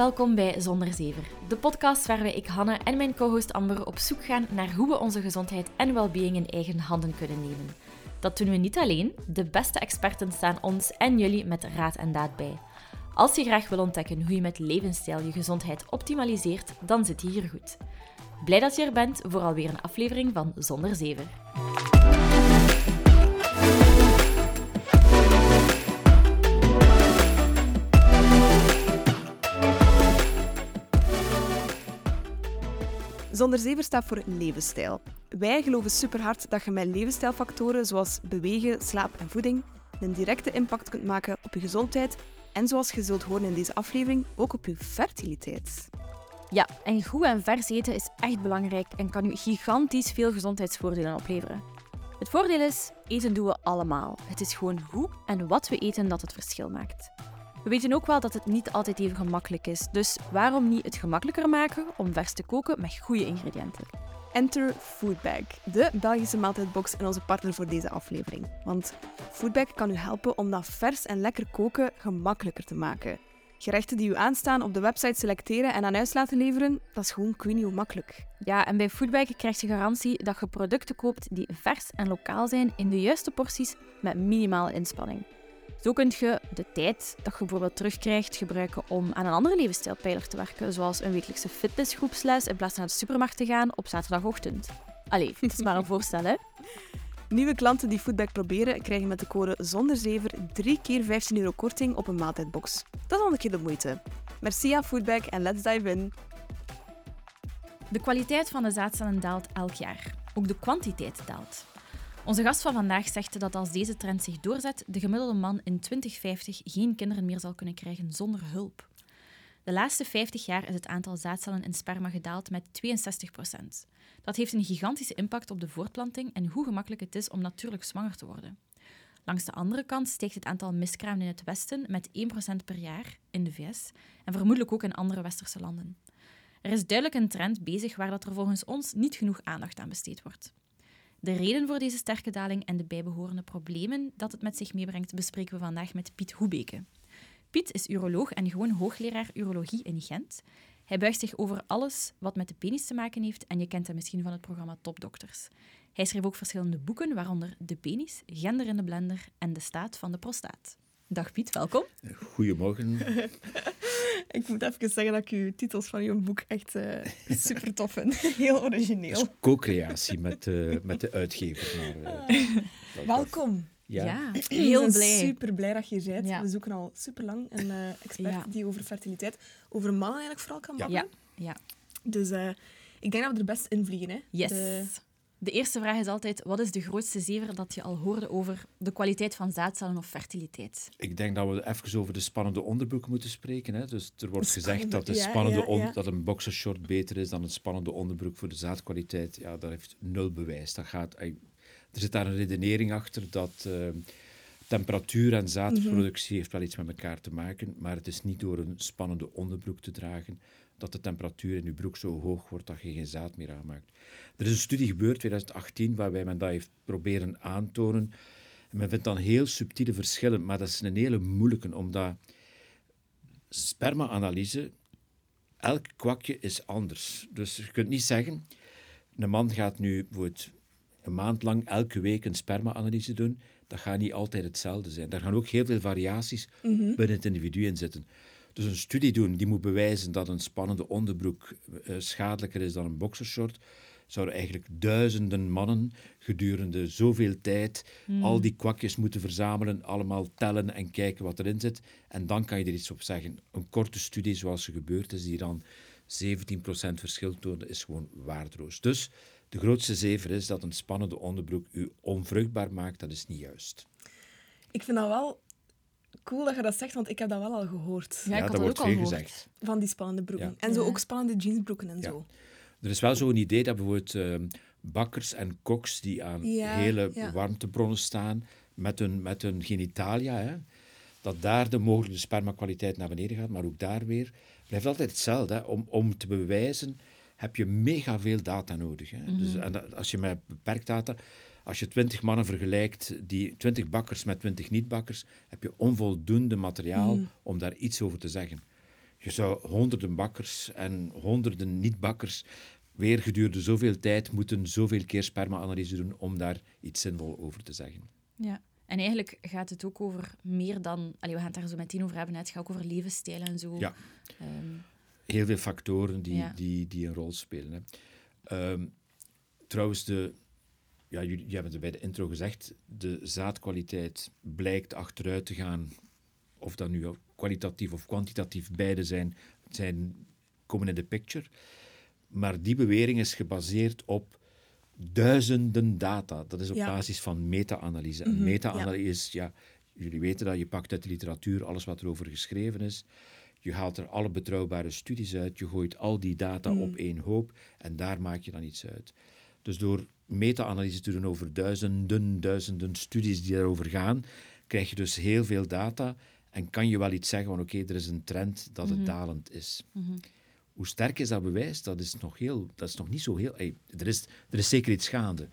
Welkom bij Zonder Zever, de podcast waarbij ik Hanne en mijn co-host Amber op zoek gaan naar hoe we onze gezondheid en well-being in eigen handen kunnen nemen. Dat doen we niet alleen, de beste experten staan ons en jullie met raad en daad bij. Als je graag wil ontdekken hoe je met levensstijl je gezondheid optimaliseert, dan zit je hier goed. Blij dat je er bent voor alweer een aflevering van Zonder Zever. Zonder zever staat voor levensstijl. Wij geloven superhard dat je met levensstijlfactoren zoals bewegen, slaap en voeding een directe impact kunt maken op je gezondheid en zoals je zult horen in deze aflevering, ook op je fertiliteit. Ja, en goed en vers eten is echt belangrijk en kan u gigantisch veel gezondheidsvoordelen opleveren. Het voordeel is, eten doen we allemaal. Het is gewoon hoe en wat we eten dat het verschil maakt. We weten ook wel dat het niet altijd even gemakkelijk is, dus waarom niet het gemakkelijker maken om vers te koken met goede ingrediënten? Enter Foodbag, de Belgische maaltijdbox en onze partner voor deze aflevering. Want Foodbag kan u helpen om dat vers en lekker koken gemakkelijker te maken. Gerechten die u aanstaan op de website selecteren en aan huis laten leveren, dat is gewoon kun hoe makkelijk. Ja, en bij Foodbag krijg je garantie dat je producten koopt die vers en lokaal zijn in de juiste porties met minimale inspanning. Zo kun je de tijd dat je bijvoorbeeld terugkrijgt gebruiken om aan een andere levensstijlpijler te werken, zoals een wekelijkse fitnessgroepsles in plaats van naar de supermarkt te gaan op zaterdagochtend. Allee, het is maar een voorstel, hè? Nieuwe klanten die Foodback proberen, krijgen met de code ZONDERZEVER 3 keer 15 euro korting op een maaltijdbox. Dat is al een keer de moeite. Merci aan Foodback en let's dive in. De kwaliteit van de zaadcellen daalt elk jaar. Ook de kwantiteit daalt. Onze gast van vandaag zegt dat als deze trend zich doorzet, de gemiddelde man in 2050 geen kinderen meer zal kunnen krijgen zonder hulp. De laatste 50 jaar is het aantal zaadcellen in sperma gedaald met 62% Dat heeft een gigantische impact op de voortplanting en hoe gemakkelijk het is om natuurlijk zwanger te worden. Langs de andere kant steekt het aantal miskramen in het Westen met 1% per jaar in de VS en vermoedelijk ook in andere westerse landen. Er is duidelijk een trend bezig waar dat er volgens ons niet genoeg aandacht aan besteed wordt. De reden voor deze sterke daling en de bijbehorende problemen dat het met zich meebrengt, bespreken we vandaag met Piet Hoebeke. Piet is uroloog en gewoon hoogleraar urologie in Gent. Hij buigt zich over alles wat met de penis te maken heeft en je kent hem misschien van het programma Topdokters. Hij schreef ook verschillende boeken, waaronder De penis, Gender in de blender en De staat van de prostaat. Dag Piet, welkom. Goedemorgen. ik moet even zeggen dat ik uw titels van uw boek echt uh, super tof vind. Heel origineel. Co-creatie met, uh, met de uitgever. Maar, uh, welkom. Ja, ja heel blij. super blij dat je hier bent. We zoeken al super lang een expert ja. die over fertiliteit, over mannen eigenlijk vooral kan babbelen. Ja. ja. Dus ik denk dat we er best in vliegen. Hè? Yes. De eerste vraag is altijd: wat is de grootste zever dat je al hoorde over de kwaliteit van zaadcellen of fertiliteit? Ik denk dat we even over de spannende onderbroek moeten spreken. Hè. Dus er wordt gezegd dat, de spannende ja, ja, dat een boxershort beter is dan een spannende onderbroek voor de zaadkwaliteit. Ja, dat heeft nul bewijs. Dat gaat, er zit daar een redenering achter dat uh, temperatuur en zaadproductie mm heeft wel iets met elkaar te maken, maar het is niet door een spannende onderbroek te dragen dat de temperatuur in je broek zo hoog wordt dat je geen zaad meer aanmaakt. Er is een studie gebeurd, 2018, waarbij men dat heeft proberen aantonen. En men vindt dan heel subtiele verschillen, maar dat is een hele moeilijke, omdat sperma-analyse, elk kwakje is anders. Dus je kunt niet zeggen, een man gaat nu bijvoorbeeld een maand lang elke week een sperma-analyse doen. Dat gaat niet altijd hetzelfde zijn. Daar gaan ook heel veel variaties mhm. binnen het individu in zitten. Dus een studie doen die moet bewijzen dat een spannende onderbroek uh, schadelijker is dan een boxershort, zouden eigenlijk duizenden mannen gedurende zoveel tijd hmm. al die kwakjes moeten verzamelen, allemaal tellen en kijken wat erin zit. En dan kan je er iets op zeggen. Een korte studie zoals er gebeurd is, die dan 17% verschil toonde, is gewoon waardeloos. Dus de grootste zever is dat een spannende onderbroek u onvruchtbaar maakt. Dat is niet juist. Ik vind dat wel cool dat je dat zegt, want ik heb dat wel al gehoord. Ja, dat wordt veel gezegd. Van die spannende broeken. En zo ook spannende jeansbroeken en zo. Er is wel zo'n idee dat bijvoorbeeld uh, bakkers en koks die aan hele warmtebronnen staan met hun, met hun genitalia, hè, dat daar de mogelijke spermakwaliteit naar beneden gaat, maar ook daar weer blijft altijd hetzelfde. Hè. Om, om te bewijzen heb je mega veel data nodig. Hè. Mm -hmm. Dus en als je met beperkt data als je twintig mannen vergelijkt, die twintig bakkers met twintig niet-bakkers, heb je onvoldoende materiaal mm. om daar iets over te zeggen. je zou honderden bakkers en honderden niet-bakkers weer gedurende zoveel tijd moeten zoveel keer sperma-analyse doen om daar iets zinvol over te zeggen. Ja. En eigenlijk gaat het ook over meer dan... Allee, we gaan het daar zo meteen over hebben. Het gaat ook over levensstijl en zo. Ja. Ehm, Heel veel factoren die, Ja. die, die een rol spelen. Hè. Ehm, trouwens, de, ja, jullie, jullie hebben het bij de intro gezegd, de zaadkwaliteit blijkt achteruit te gaan. Of dat nu kwalitatief of kwantitatief beide zijn, zijn komen in de picture. Maar die bewering is gebaseerd op duizenden data. Dat is op Ja. basis van meta-analyse. En Mhm, meta-analyse is, ja, jullie weten dat, je pakt uit de literatuur alles wat erover geschreven is. Je haalt er alle betrouwbare studies uit, je gooit al die data Mhm. op één hoop en daar maak je dan iets uit. Dus door meta-analyse te doen over duizenden, duizenden studies die daarover gaan, krijg je dus heel veel data en kan je wel iets zeggen van oké, er is een trend dat het dalend is. Hoe sterk is dat bewijs? Dat is nog, heel, dat is nog niet zo heel... er, is, er is zeker iets gaande.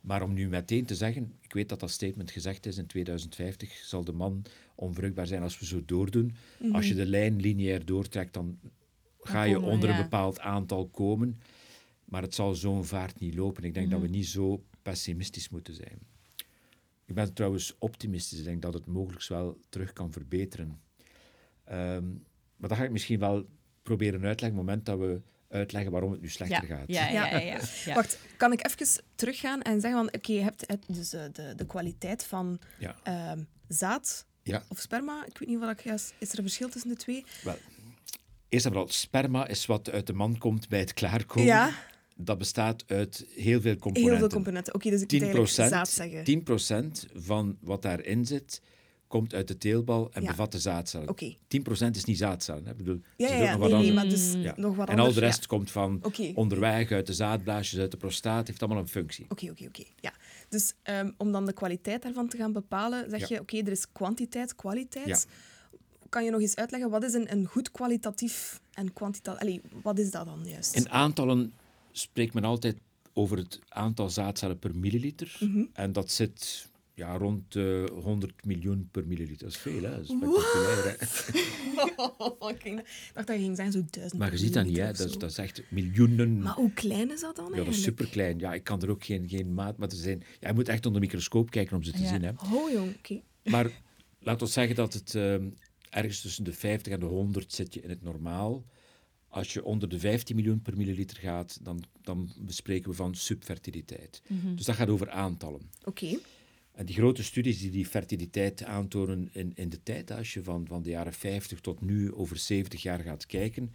Maar om nu meteen te zeggen, ik weet dat dat statement gezegd is, in 2050 zal de man onvruchtbaar zijn als we zo doordoen. Als je de lijn lineair doortrekt, dan ga je onder een bepaald aantal komen. Maar het zal zo'n vaart niet lopen. Ik denk dat we niet zo pessimistisch moeten zijn. Ik ben trouwens optimistisch. Ik denk dat het mogelijk wel terug kan verbeteren. Ehm, maar dat ga ik misschien wel proberen uitleggen op het moment dat we uitleggen waarom het nu ja. slechter gaat. Ja, ja, ja. ja, ja. Wacht, kan ik even teruggaan en zeggen van, oké, je hebt het, dus eh, de, de kwaliteit van Ja. ehm, zaad Ja. of sperma. Ik weet niet wat ik juist... Is er een verschil tussen de twee? Wel, eerst en vooral, sperma is wat uit de man komt bij het klaarkomen. Ja, Dat bestaat uit heel veel componenten. heel veel componenten. Oké, dus ik moet 10%, eigenlijk zaad zeggen. 10% van wat daarin zit, komt uit de teelbal en Ja. bevat de zaadcellen. Oké. 10% is niet zaadcellen. Hè. Ik bedoel, Ja, er ja, nog wat nee, anders. maar dus Ja. nog wat En al anders. de rest ja. komt van onderweg, uit de zaadblaasjes, uit de prostaat. heeft allemaal een functie. Oké, oké, oké. Ja. Dus ehm, om dan de kwaliteit daarvan te gaan bepalen, zeg je, oké, er is kwantiteit, kwaliteit. Kan je nog eens uitleggen, wat is een, een goed kwalitatief en kwantitatief... Allee, wat is dat dan juist? In aantallen spreekt men altijd over het aantal zaadcellen per milliliter. Mhm. En dat zit ja, rond de 100 miljoen per milliliter. Dat is veel, hè? Dat is spectaculair, hè? Oké, Ik dacht dat je ging zeggen, zo duizend Maar je ziet dat niet, hè? Dat dat is echt miljoenen. Maar hoe klein is dat dan ja, dat is superklein. Ja, ik kan er ook geen, geen maat maar er zijn. Ja, je moet echt onder de microscoop kijken om ze te Ja. zien. Hè? Oh, jong, oké. Maar laten we zeggen dat het ehm, ergens tussen de 50 en de 100 zit je in het normaal. Als je onder de 15 miljoen per milliliter gaat, dan, dan bespreken we van subfertiliteit. Dus dat gaat over aantallen. Oké. En die grote studies die die fertiliteit aantonen in, in de tijd, als je van, van de jaren 50 tot nu over 70 jaar gaat kijken,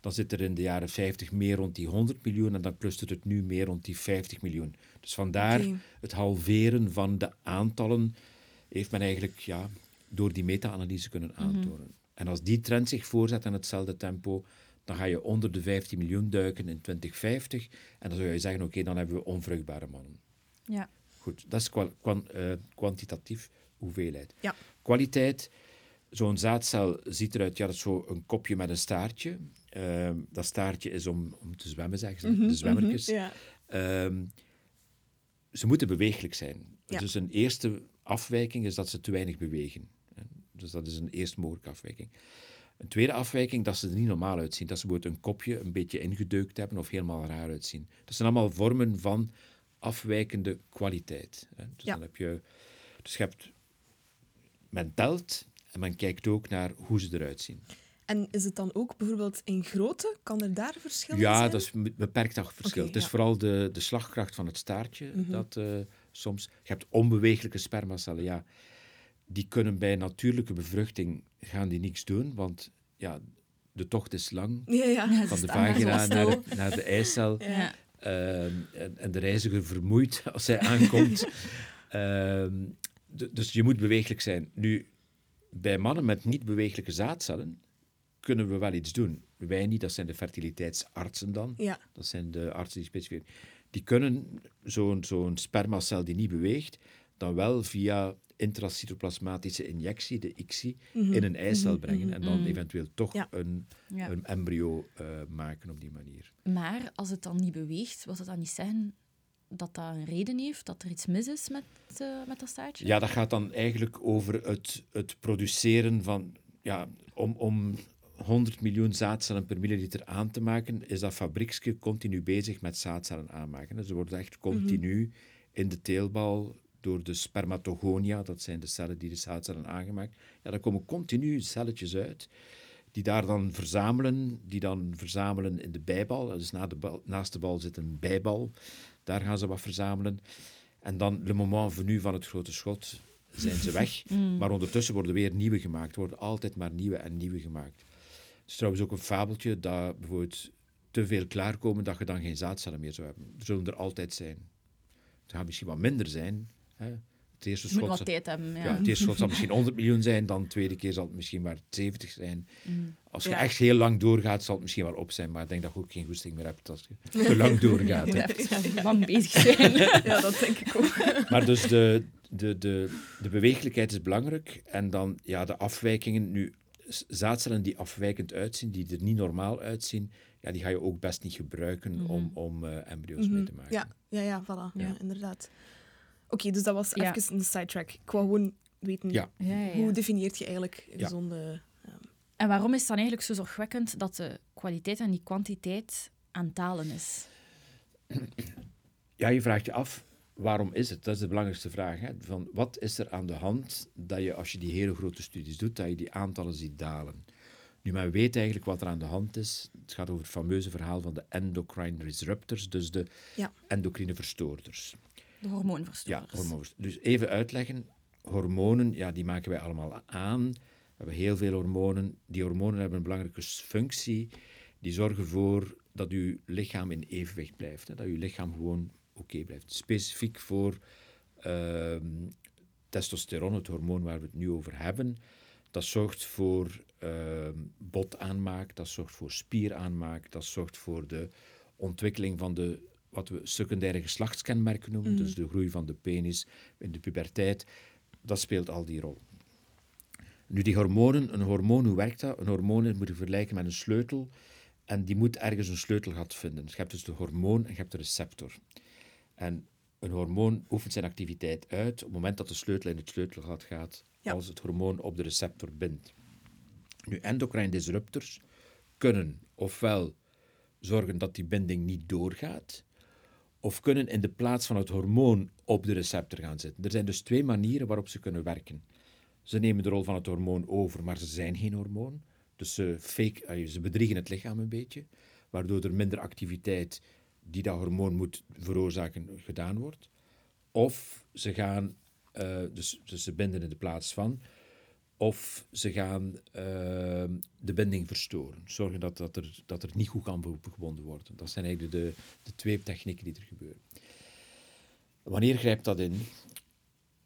dan zit er in de jaren 50 meer rond die 100 miljoen en dan clustert het nu meer rond die 50 miljoen. Dus vandaar het halveren van de aantallen heeft men eigenlijk ja, door die meta-analyse kunnen aantonen. En als die trend zich voorzet aan hetzelfde tempo, dan ga je onder de 15 miljoen duiken in 2050 en dan zou je zeggen, oké, dan hebben we onvruchtbare mannen. Ja. Goed, dat is kwa- kwan- eh, kwantitatief hoeveelheid. Ja. Kwaliteit, zo'n zaadcel ziet eruit, ja, dat is zo een kopje met een staartje. Ehm, dat staartje is om, om te zwemmen, zeggen ze, de zwemmertjes. Ja. Ehm, ze moeten bewegelijk zijn. Ja. Dus een eerste afwijking is dat ze te weinig bewegen. Dus dat is een eerste mogelijke afwijking. Een tweede afwijking, dat ze er niet normaal uitzien. Dat ze bijvoorbeeld een kopje een beetje ingedeukt hebben of helemaal raar uitzien. Dat zijn allemaal vormen van afwijkende kwaliteit. hè. Dus Ja. dan heb je... Dus je hebt... Men telt en men kijkt ook naar hoe ze eruit zien. En is het dan ook bijvoorbeeld in grootte? Kan er daar verschil Ja, zijn? dat is een beperkt dat verschil. Het is ja. vooral de, de slagkracht van het staartje Mhm. dat eh, soms... Je hebt onbewegelijke spermacellen, ja. Die kunnen bij natuurlijke bevruchting gaan die niks doen, want ja, de tocht is lang. Ja, Van de vagina naar de, naar de eicel. Ja. Ehm, en, en de reiziger vermoeit als hij aankomt. Ehm, dus je moet bewegelijk zijn. Nu, bij mannen met niet-bewegelijke zaadcellen kunnen we wel iets doen. Wij niet, dat zijn de fertiliteitsartsen dan. Ja. Dat zijn de artsen die specifiek... Die kunnen zo'n zo'n spermacel die niet beweegt, dan wel via intracytoplasmatische injectie, de ICSI, in een eicel brengen. En dan eventueel toch Ja. een, Ja. een embryo eh, maken op die manier. Maar als het dan niet beweegt, wil dat dan niet zeggen dat dat een reden heeft, dat er iets mis is met, eh, met dat staartje? Ja, dat gaat dan eigenlijk over het, het produceren van... Ja, om, om 100 miljoen zaadcellen per milliliter aan te maken, is dat fabrieksje continu bezig met zaadcellen aanmaken. Dus er wordt echt continu in de teelbal door de spermatogonia, dat zijn de cellen die de zaadcellen aangemaakt, ja, daar komen continu celletjes uit die daar dan verzamelen, die dan verzamelen in de bijbal. Dus na de bal, naast de bal zit een bijbal, daar gaan ze wat verzamelen. En dan, le moment venu van het grote schot, zijn ze weg. Maar ondertussen worden weer nieuwe gemaakt. Worden altijd maar nieuwe en nieuwe gemaakt. Het is trouwens ook een fabeltje dat bijvoorbeeld te veel klaarkomen dat je dan geen zaadcellen meer zou hebben. Er zullen er altijd zijn. Het gaat misschien wat minder zijn. Hè. Het eerste schot, wat zal- tijd hebben. Ja. ja, het eerste schot zal misschien 100 miljoen zijn, dan de tweede keer zal het misschien maar 70 zijn. Mm. Als je Ja. echt heel lang doorgaat, zal het misschien wel op zijn, maar ik denk dat je ook geen goesting meer hebt als je te lang doorgaat. Ja, lang bezig zijn. Ja, dat denk ik ook. Maar dus de, de, de, de beweeglijkheid is belangrijk. En dan ja, de afwijkingen. Nu, zaadcellen die afwijkend uitzien, die er niet normaal uitzien, ja, die ga je ook best niet gebruiken om, om eh, embryo's mee te maken. Ja, ja, ja, voilà. Ja. Ja. inderdaad. Oké, dus dat was Ja. even een sidetrack. Ik wou gewoon weten, Ja. Ja, ja, ja. hoe definieert je eigenlijk Ja. gezonde... En waarom is het dan eigenlijk zo zorgwekkend dat de kwaliteit en die kwantiteit aan talen is? Ja, je vraagt je af, waarom is het? Dat is de belangrijkste vraag. Hè? Van, wat is er aan de hand dat je, als je die hele grote studies doet, dat je die aantallen ziet dalen? Nu, men weet eigenlijk wat er aan de hand is. Het gaat over het fameuze verhaal van de endocrine disruptors, dus de Ja. endocrine verstoorders. De hormoonverstoorders. Ja. Dus even uitleggen. Hormonen, ja, die maken wij allemaal aan. We hebben heel veel hormonen. Die hormonen hebben een belangrijke functie. Die zorgen ervoor dat uw lichaam in evenwicht blijft. Hè, dat uw lichaam gewoon oké blijft. Specifiek voor ehm, testosteron, het hormoon waar we het nu over hebben. Dat zorgt voor ehm, botaanmaak, dat zorgt voor spieraanmaak, dat zorgt voor de ontwikkeling van de, wat we secundaire geslachtskenmerken noemen, dus de groei van de penis in de puberteit. Dat speelt al die rol. Nu, die hormonen, een hormoon, hoe werkt dat? Een hormoon moet je vergelijken met een sleutel en die moet ergens een sleutelgat vinden. Dus je hebt dus de hormoon en je hebt de receptor. En een hormoon oefent zijn activiteit uit op het moment dat de sleutel in het sleutelgat gaat, Ja. als het hormoon op de receptor bindt. Nu, endocrine disruptors kunnen ofwel zorgen dat die binding niet doorgaat, of kunnen in de plaats van het hormoon op de receptor gaan zitten. Er zijn dus twee manieren waarop ze kunnen werken. Ze nemen de rol van het hormoon over, maar ze zijn geen hormoon. Dus ze, fake, eh, ze bedriegen het lichaam een beetje, waardoor er minder activiteit die dat hormoon moet veroorzaken gedaan wordt. Of ze gaan, eh, dus, dus ze binden in de plaats van, of ze gaan eh, de binding verstoren. Zorgen dat, dat, er, dat er niet goed kan gebonden worden. Dat zijn eigenlijk de, de twee technieken die er gebeuren. Wanneer grijpt dat in?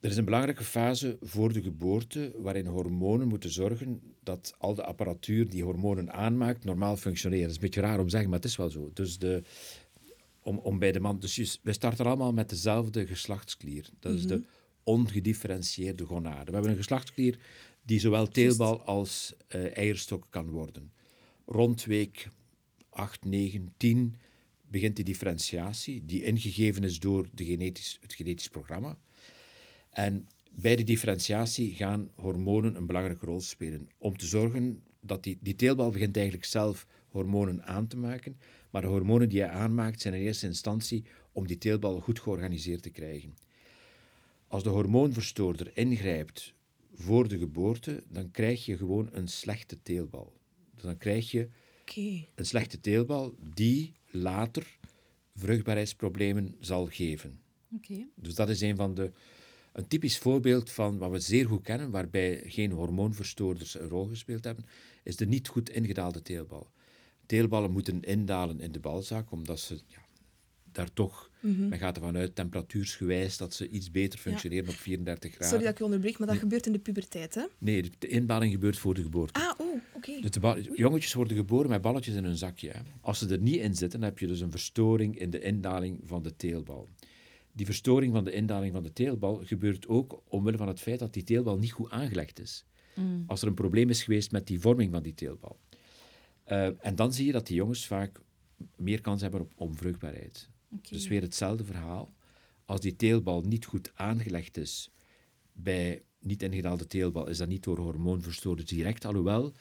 Er is een belangrijke fase voor de geboorte waarin hormonen moeten zorgen dat al de apparatuur die hormonen aanmaakt normaal functioneert. Dat is een beetje raar om te zeggen, maar het is wel zo. Dus de, om, om bij de man... Dus je- wij starten allemaal met dezelfde geslachtsklier. Dat is de ongedifferentieerde gonade. We hebben een geslachtsklier die zowel teelbal als eh, eierstok kan worden. Rond week 8, 9, 10 begint die differentiatie, die ingegeven is door de genetisch, het genetisch programma. En bij de differentiatie gaan hormonen een belangrijke rol spelen. Om te zorgen dat die, die teelbal begint eigenlijk zelf hormonen aan te maken. Maar de hormonen die hij aanmaakt zijn in eerste instantie om die teelbal goed georganiseerd te krijgen. Als de hormoonverstoorder ingrijpt voor de geboorte, dan krijg je gewoon een slechte teelbal. Dus dan krijg je een slechte teelbal die later vruchtbaarheidsproblemen zal geven. Dus dat is een van de. Een typisch voorbeeld van wat we zeer goed kennen, waarbij geen hormoonverstoorders een rol gespeeld hebben, is de niet goed ingedaalde teelbal. Teelballen moeten indalen in de balzak, omdat ze ja, daar toch, men gaat ervan uit, temperatuursgewijs, dat ze iets beter functioneren op 34 graden. Sorry dat ik je onderbreek, maar dat gebeurt in de puberteit, hè? Nee, de- inbaling gebeurt voor de geboorte. Ah, oh, oké. Jongetjes worden geboren met balletjes in hun zakje. Hè. Als ze er niet in zitten, heb je dus een verstoring in de indaling van de teelbal. Die verstoring van de indaling van de teelbal gebeurt ook omwille van het feit dat die teelbal niet goed aangelegd is. Als er een probleem is geweest met die vorming van die teelbal. Eh, en dan zie je dat die jongens vaak meer kans hebben op onvruchtbaarheid. Dus weer hetzelfde verhaal. Als die teelbal niet goed aangelegd is bij niet ingedaalde teelbal, is dat niet door hormoonverstoorders direct, alhoewel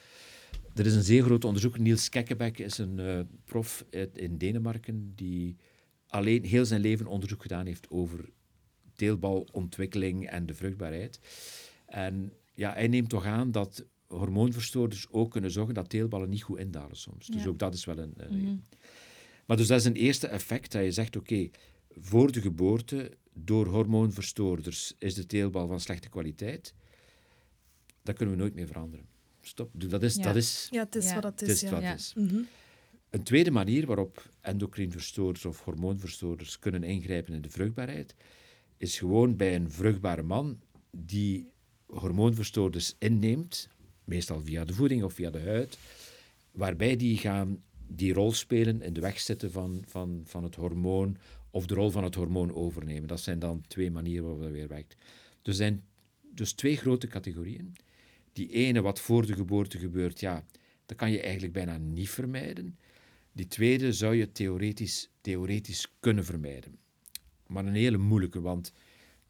Er is een zeer groot onderzoek. Niels Kekkebeck is een uh, prof uit, in Denemarken die alleen heel zijn leven onderzoek gedaan heeft over teelbalontwikkeling en de vruchtbaarheid. En ja, hij neemt toch aan dat hormoonverstoorders ook kunnen zorgen dat teelballen niet goed indalen soms. Dus ook dat is wel een... een mhm. Maar dus dat is een eerste effect, dat je zegt, oké, voor de geboorte, door hormoonverstoorders, is de teelbal van slechte kwaliteit. Dat kunnen we nooit meer veranderen. Stop. Dat is, ja. dat is, ja, het is wat het is. Het is, wat is. Mhm. Een tweede manier waarop endocrinverstoorders of hormoonverstoorders kunnen ingrijpen in de vruchtbaarheid, is gewoon bij een vruchtbare man die hormoonverstoorders inneemt, meestal via de voeding of via de huid, waarbij die gaan die rol spelen in de weg zetten van, van, van het hormoon of de rol van het hormoon overnemen. Dat zijn dan twee manieren waarop dat weer werkt. Er zijn dus twee grote categorieën. Die ene, wat voor de geboorte gebeurt, ja, dat kan je eigenlijk bijna niet vermijden. Die tweede zou je theoretisch, theoretisch kunnen vermijden. Maar een hele moeilijke, want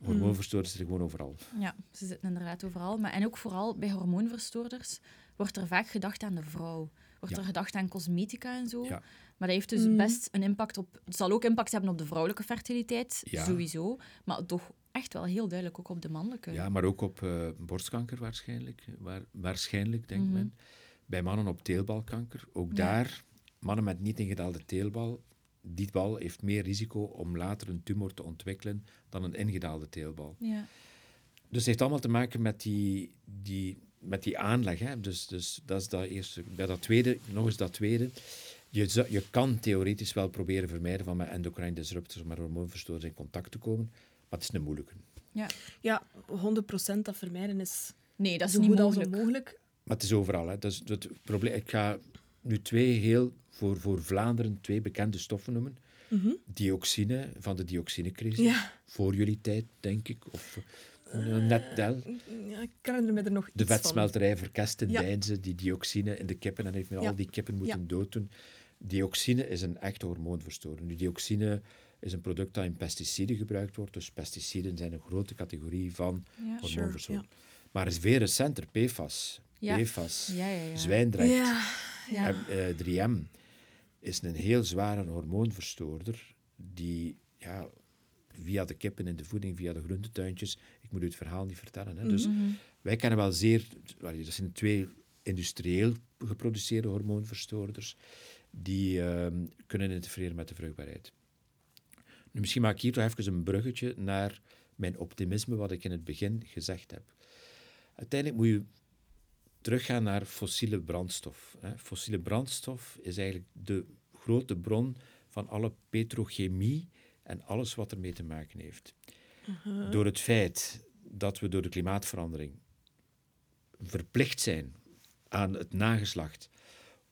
hormoonverstoorders zitten gewoon overal. Ja, ze zitten inderdaad overal. Maar, en ook vooral bij hormoonverstoorders wordt er vaak gedacht aan de vrouw. Wordt er gedacht aan cosmetica en zo. Ja. Maar dat heeft dus mm. best een impact op... Het zal ook impact hebben op de vrouwelijke fertiliteit, sowieso. Maar toch echt wel heel duidelijk ook op de mannelijke. Ja, maar ook op uh, borstkanker waarschijnlijk. Waar, waarschijnlijk, denkt mhm. men. Bij mannen op teelbalkanker. Ook daar, mannen met niet ingedaalde teelbal, die bal heeft meer risico om later een tumor te ontwikkelen dan een ingedaalde teelbal. Ja. Dus het heeft allemaal te maken met die, die, met die aanleg. Hè. Dus, dus dat is dat eerste. Bij dat tweede, nog eens dat tweede. Je, je kan theoretisch wel proberen vermijden van met endocrine disruptors, met hormoonverstoorders in contact te komen, maar het is een moeilijke. Ja, ja 100% dat vermijden is nee, dat is niet mogelijk. mogelijk. Maar het is overal. Hè. Dus het probleem, ik ga nu twee heel, voor, voor Vlaanderen, twee bekende stoffen noemen. Mm Dioxine, van de dioxinecrisis. Ja. Voor jullie tijd, denk ik. Of net. Ja, ik herinner me er nog De vetsmelterij Verkest in ja. Die dioxine in de kippen, en heeft me al die kippen moeten dooddoen. Dioxine is een echte hormoonverstorer. Nu, dioxine is een product dat in pesticiden gebruikt wordt. Dus pesticiden zijn een grote categorie van hormoonverstoring. Maar er is veel recenter PFAS. PFAS, zwijndrecht, en, 3M is een heel zware hormoonverstoorder die ja, via de kippen in de voeding, via de groentetuintjes, ik moet u het verhaal niet vertellen. Hè. Dus mhm. wij kennen wel zeer, dat zijn twee industrieel geproduceerde hormoonverstoorders, die ehm, kunnen interfereren met de vruchtbaarheid. Nu, misschien maak ik hier toch even een bruggetje naar mijn optimisme, wat ik in het begin gezegd heb. Uiteindelijk moet je teruggaan naar fossiele brandstof. Fossiele brandstof is eigenlijk de grote bron van alle petrochemie en alles wat ermee te maken heeft. Uh-huh. Door het feit dat we door de klimaatverandering verplicht zijn aan het nageslacht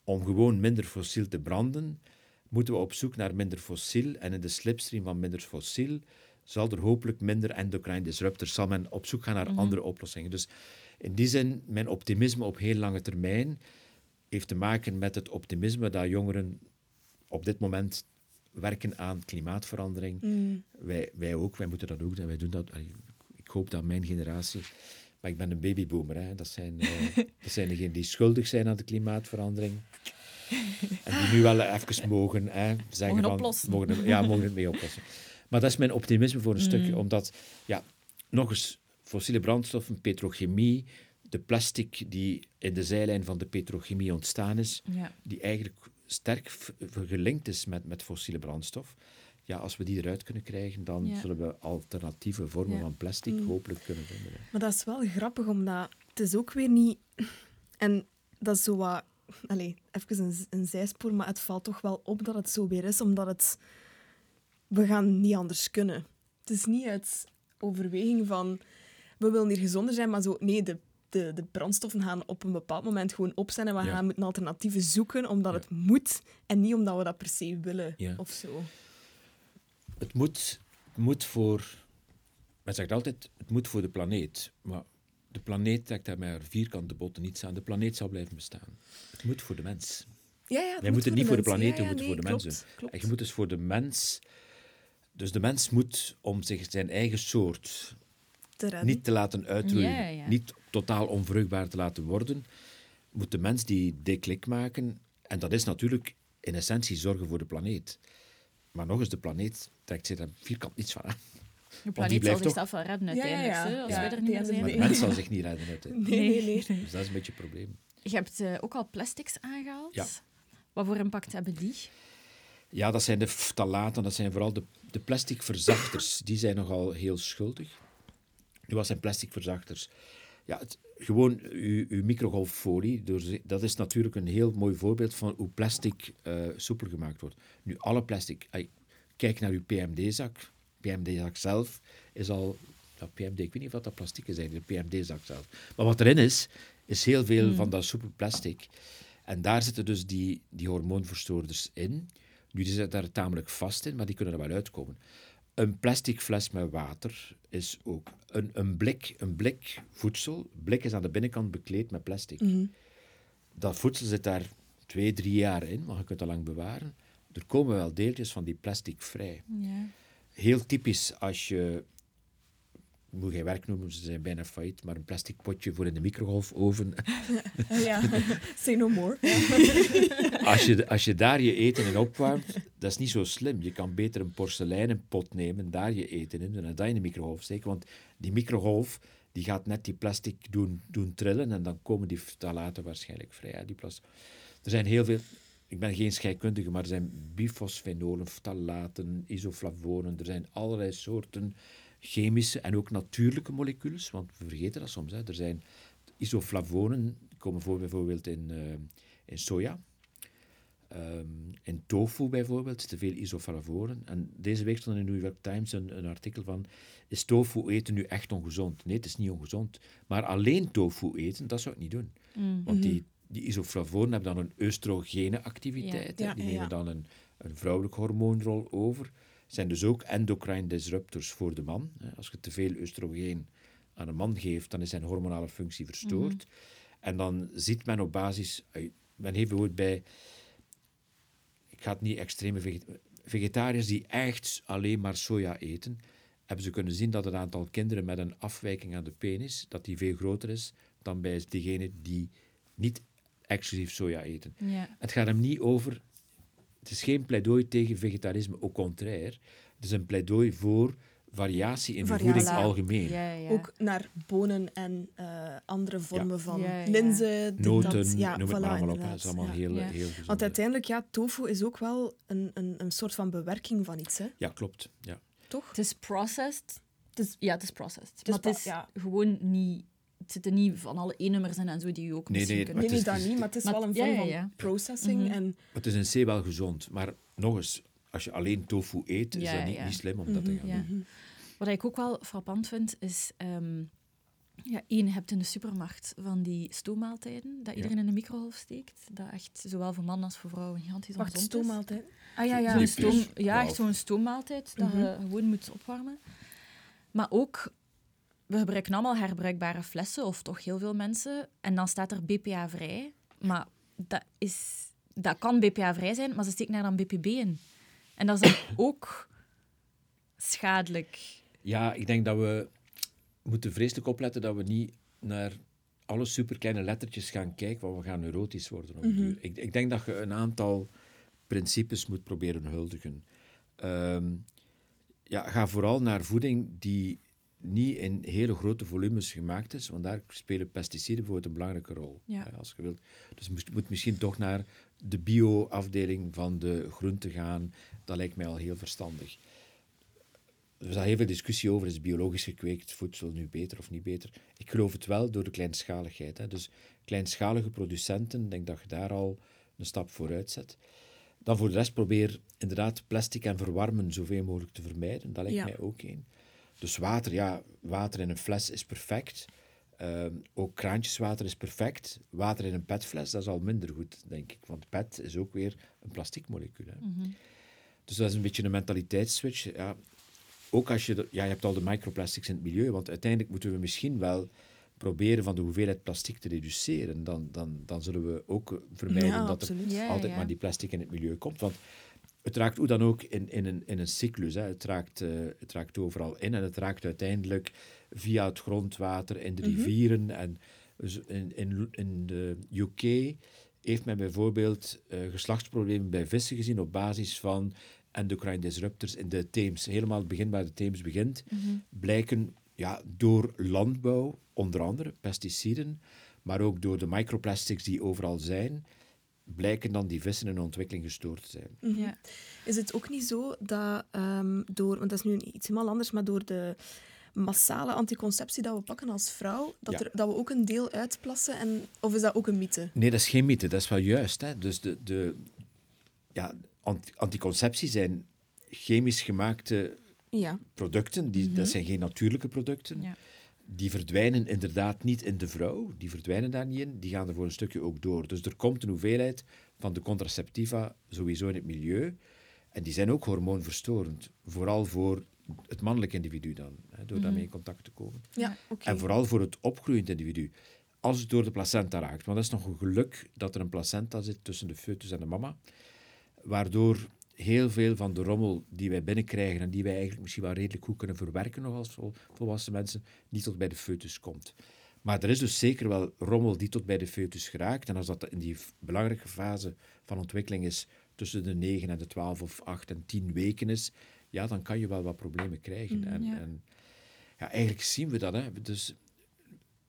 om gewoon minder fossiel te branden, moeten we op zoek naar minder fossiel. En in de slipstream van minder fossiel zal er hopelijk minder endocrine disruptors, zal men op zoek gaan naar uh-huh. andere oplossingen. Dus in die zin, mijn optimisme op heel lange termijn heeft te maken met het optimisme dat jongeren op dit moment werken aan klimaatverandering. Mm. Wij, wij ook, wij moeten dat ook doen. Wij doen dat, ik hoop dat mijn generatie... Maar ik ben een babyboomer. Hè. Dat, zijn, uh, dat zijn degenen die schuldig zijn aan de klimaatverandering. En die nu wel even mogen hè, zeggen mogen oplossen. Mogen, ja, mogen het mee oplossen. Maar dat is mijn optimisme voor een mm. stukje. Omdat, ja, nog eens, fossiele brandstoffen, petrochemie, de plastic die in de zijlijn van de petrochemie ontstaan is, die eigenlijk sterk gelinkt is met, met fossiele brandstof. Ja, als we die eruit kunnen krijgen, dan zullen we alternatieve vormen van plastic mm. hopelijk kunnen vinden. Maar dat is wel grappig, omdat het is ook weer niet... En dat is zo wat... Even een, een zijspoor, maar het valt toch wel op dat het zo weer is, omdat het... We gaan niet anders kunnen. Het is niet uit overweging van... We willen hier gezonder zijn, maar zo... Nee, de de, de brandstoffen gaan op een bepaald moment gewoon op zijn en we gaan moeten alternatieven zoeken omdat het moet en niet omdat we dat per se willen of zo. Het moet, moet voor... Men zegt altijd, het moet voor de planeet. Maar de planeet trekt daar met vierkante botten niets aan. De planeet zal blijven bestaan. Het moet voor de mens. Ja, ja, Wij moeten niet voor de planeet, we moeten voor de mensen. En je moet dus voor de mens... Dus de mens moet om zich zijn eigen soort niet te laten uitroeien, niet totaal onvruchtbaar te laten worden, moet de mens die, die klik maken. En dat is natuurlijk in essentie zorgen voor de planeet. Maar nog eens, de planeet trekt zich daar vierkant niets van aan. De planeet zal blijft toch- zichzelf wel redden Ja, ja, uiteindelijk, ja. hè, als Ja, wij er niet meer zijn. Maar de mens zal zich niet redden uiteindelijk. Nee, nee, nee. Dus dat is een beetje het probleem. Je hebt eh, ook al plastics aangehaald. Ja. Wat voor impact hebben die? Ja, dat zijn de ftalaten, dat zijn vooral de, de plastic verzachters. Die zijn nogal heel schuldig. Nu, wat zijn plastic verzachters? Ja, het, gewoon uw, uw microgolffolie, door, dat is natuurlijk een heel mooi voorbeeld van hoe plastic eh, soepel gemaakt wordt. Nu, alle plastic, kijk naar uw PMD-zak. PMD-zak zelf is al... Ja, PMD, ik weet niet of dat plastic is eigenlijk, de PMD-zak zelf. Maar wat erin is, is heel veel van dat soepel plastic. En daar zitten dus die, die hormoonverstoorders in. Nu, die zitten daar tamelijk vast in, maar die kunnen er wel uitkomen. Een plastic fles met water is ook een, een blik, een blik voedsel. Blik is aan de binnenkant bekleed met plastic. Dat voedsel zit daar twee, drie jaar in, maar je kunt dat lang bewaren. Er komen wel deeltjes van die plastic vrij. Ja. Heel typisch als je, moet geen werk noemen, ze zijn bijna failliet, maar een plastic potje voor in de microgolfoven. Ja, say no more. Als je, als je daar je eten in opwarmt, dat is niet zo slim. Je kan beter een porseleinen pot nemen, daar je eten in en dat in de microgolf steken. Want die microgolf die gaat net die plastic doen, doen trillen en dan komen die ftalaten waarschijnlijk vrij. hè, Die er zijn heel veel... Ik ben geen scheikundige, maar er zijn bifosfenolen, ftalaten, isoflavonen. Er zijn allerlei soorten chemische en ook natuurlijke moleculen, want we vergeten dat soms. Hè. Er zijn isoflavonen, die komen voor bijvoorbeeld in, eh, in soja. Ehm, in tofu bijvoorbeeld zitten veel isoflavonen. En deze week stond in de New York Times een, een artikel van... Is tofu eten nu echt ongezond? Nee, het is niet ongezond. Maar alleen tofu eten, dat zou ik niet doen. Want die, die isoflavonen hebben dan een oestrogene activiteit. Ja. Die nemen ja. dan een, een vrouwelijk hormoonrol over. Zijn dus ook endocrine disruptors voor de man. Als je te veel oestrogeen aan een man geeft, dan is zijn hormonale functie verstoord. En dan ziet men op basis... eh, Men heeft bijvoorbeeld bij ik ga het niet extreme veget- vegetariërs die echt alleen maar soja eten, hebben ze kunnen zien dat het aantal kinderen met een afwijking aan de penis, dat die veel groter is dan bij diegenen die niet exclusief soja eten. Ja. Het gaat hem niet over... Het is geen pleidooi tegen vegetarisme, au contraire. Het is een pleidooi voor variatie in de voeding algemeen. Ja, ja. Ook naar bonen en eh, andere vormen van Ja, ja. linzen, Noten, dat. Ja, noem het maar allemaal op. Het is allemaal ja. heel, Ja. heel gezond. Want uiteindelijk, ja, tofu is ook wel een, een, een soort van bewerking van iets, hè? Ja, klopt. Ja. toch? Het is processed. Het is- Ja, het is processed. is maar het is ja. gewoon niet... Het zitten niet van alle E-nummers in en zo die je ook Nee, misschien nee, kunt... Nee, is- dat niet, maar het is Maar- wel een ja, vorm ja, van processing. Mhm. En Het is in C wel gezond, maar nog eens, als je alleen tofu eet, is dat niet, ja. niet slim om dat te gaan Ja. doen. Wat ik ook wel frappant vind, is... ehm ja, één, je hebt in de supermarkt van die stoommaaltijden, dat iedereen in de microgolf steekt. Dat echt zowel voor man als voor vrouw gigantisch wacht, ongezond is. stoommaaltijd. Ah ja, ja. Zo'n stoom, ja, echt 12. zo'n stoommaaltijd dat Mhm. je gewoon moet opwarmen. Maar ook, we gebruiken allemaal herbruikbare flessen, of toch heel veel mensen. En dan staat er BPA vrij. Maar dat, is, dat kan BPA vrij zijn, maar ze steken daar dan BPB in. En dat is dan ook schadelijk. Ja, ik denk dat we moeten vreselijk opletten dat we niet naar alle superkleine lettertjes gaan kijken, want we gaan neurotisch worden op de duur. Ik, ik denk dat je een aantal principes moet proberen huldigen. Ehm, ja, ga vooral naar voeding die niet in hele grote volumes gemaakt is, want daar spelen pesticiden bijvoorbeeld een belangrijke rol. Ja. hè, als je wilt. Dus je moet- misschien toch naar de bio-afdeling van de groenten gaan. Dat lijkt mij al heel verstandig. Er is al heel veel discussie over, is biologisch gekweekt voedsel nu beter of niet beter? Ik geloof het wel door de kleinschaligheid. Hè. Dus kleinschalige producenten, ik denk dat je daar al een stap vooruit zet. Dan voor de rest probeer inderdaad plastic en verwarmen zoveel mogelijk te vermijden. Dat lijkt Ja. mij ook één. Dus water, ja, water in een fles is perfect. Ehm, ook kraantjeswater is perfect. Water in een petfles, dat is al minder goed, denk ik. Want pet is ook weer een plastic molecuul. Hè. Dus dat is een beetje een mentaliteitsswitch. Ja, ook als je... de- ja, je hebt al de microplastics in het milieu, want uiteindelijk moeten we misschien wel proberen van de hoeveelheid plastic te reduceren. Dan, dan, dan zullen we ook vermijden Ja, dat er. Ja, altijd maar die plastic in het milieu komt. Want het raakt hoe dan ook in, in, een, in een cyclus. Hè. Het, raakt, eh, het raakt overal in en het raakt uiteindelijk via het grondwater in de rivieren. En Dus in, in, in de UK heeft men bijvoorbeeld uh, geslachtsproblemen bij vissen gezien op basis van endocrine disruptors in de Theems. Helemaal het begin waar de Theems begint, blijken ja, door landbouw, onder andere pesticiden, maar ook door de microplastics die overal zijn, blijken dan die vissen in ontwikkeling gestoord te zijn. Mhm. Ja. Is het ook niet zo dat um, door, want dat is nu iets helemaal anders, maar door de massale anticonceptie dat we pakken als vrouw, dat, er, dat we ook een deel uitplassen? En, of is dat ook een mythe? Nee, dat is geen mythe. Dat is wel juist. Hè. Dus de, de ja, anticonceptie zijn chemisch gemaakte ja. producten. Die, Dat mhm. zijn geen natuurlijke producten. Ja. Die verdwijnen inderdaad niet in de vrouw. Die verdwijnen daar niet in. Die gaan er voor een stukje ook door. Dus er komt een hoeveelheid van de contraceptiva sowieso in het milieu. En die zijn ook hormoonverstorend. Vooral voor het mannelijke individu dan, hè, door daarmee in contact te komen. Ja, En vooral voor het opgroeiend individu. Als het door de placenta raakt. Want dat is nog een geluk dat er een placenta zit tussen de foetus en de mama. Waardoor heel veel van de rommel die wij binnenkrijgen en die wij eigenlijk misschien wel redelijk goed kunnen verwerken nog als volwassen mensen, niet tot bij de foetus komt. Maar er is dus zeker wel rommel die tot bij de foetus geraakt. En als dat in die belangrijke fase van ontwikkeling is, tussen de 9 en de 12 of 8 en 10 weken is, ja, dan kan je wel wat problemen krijgen. Mm, en, ja. en ja, eigenlijk zien we dat. Hè. Dus,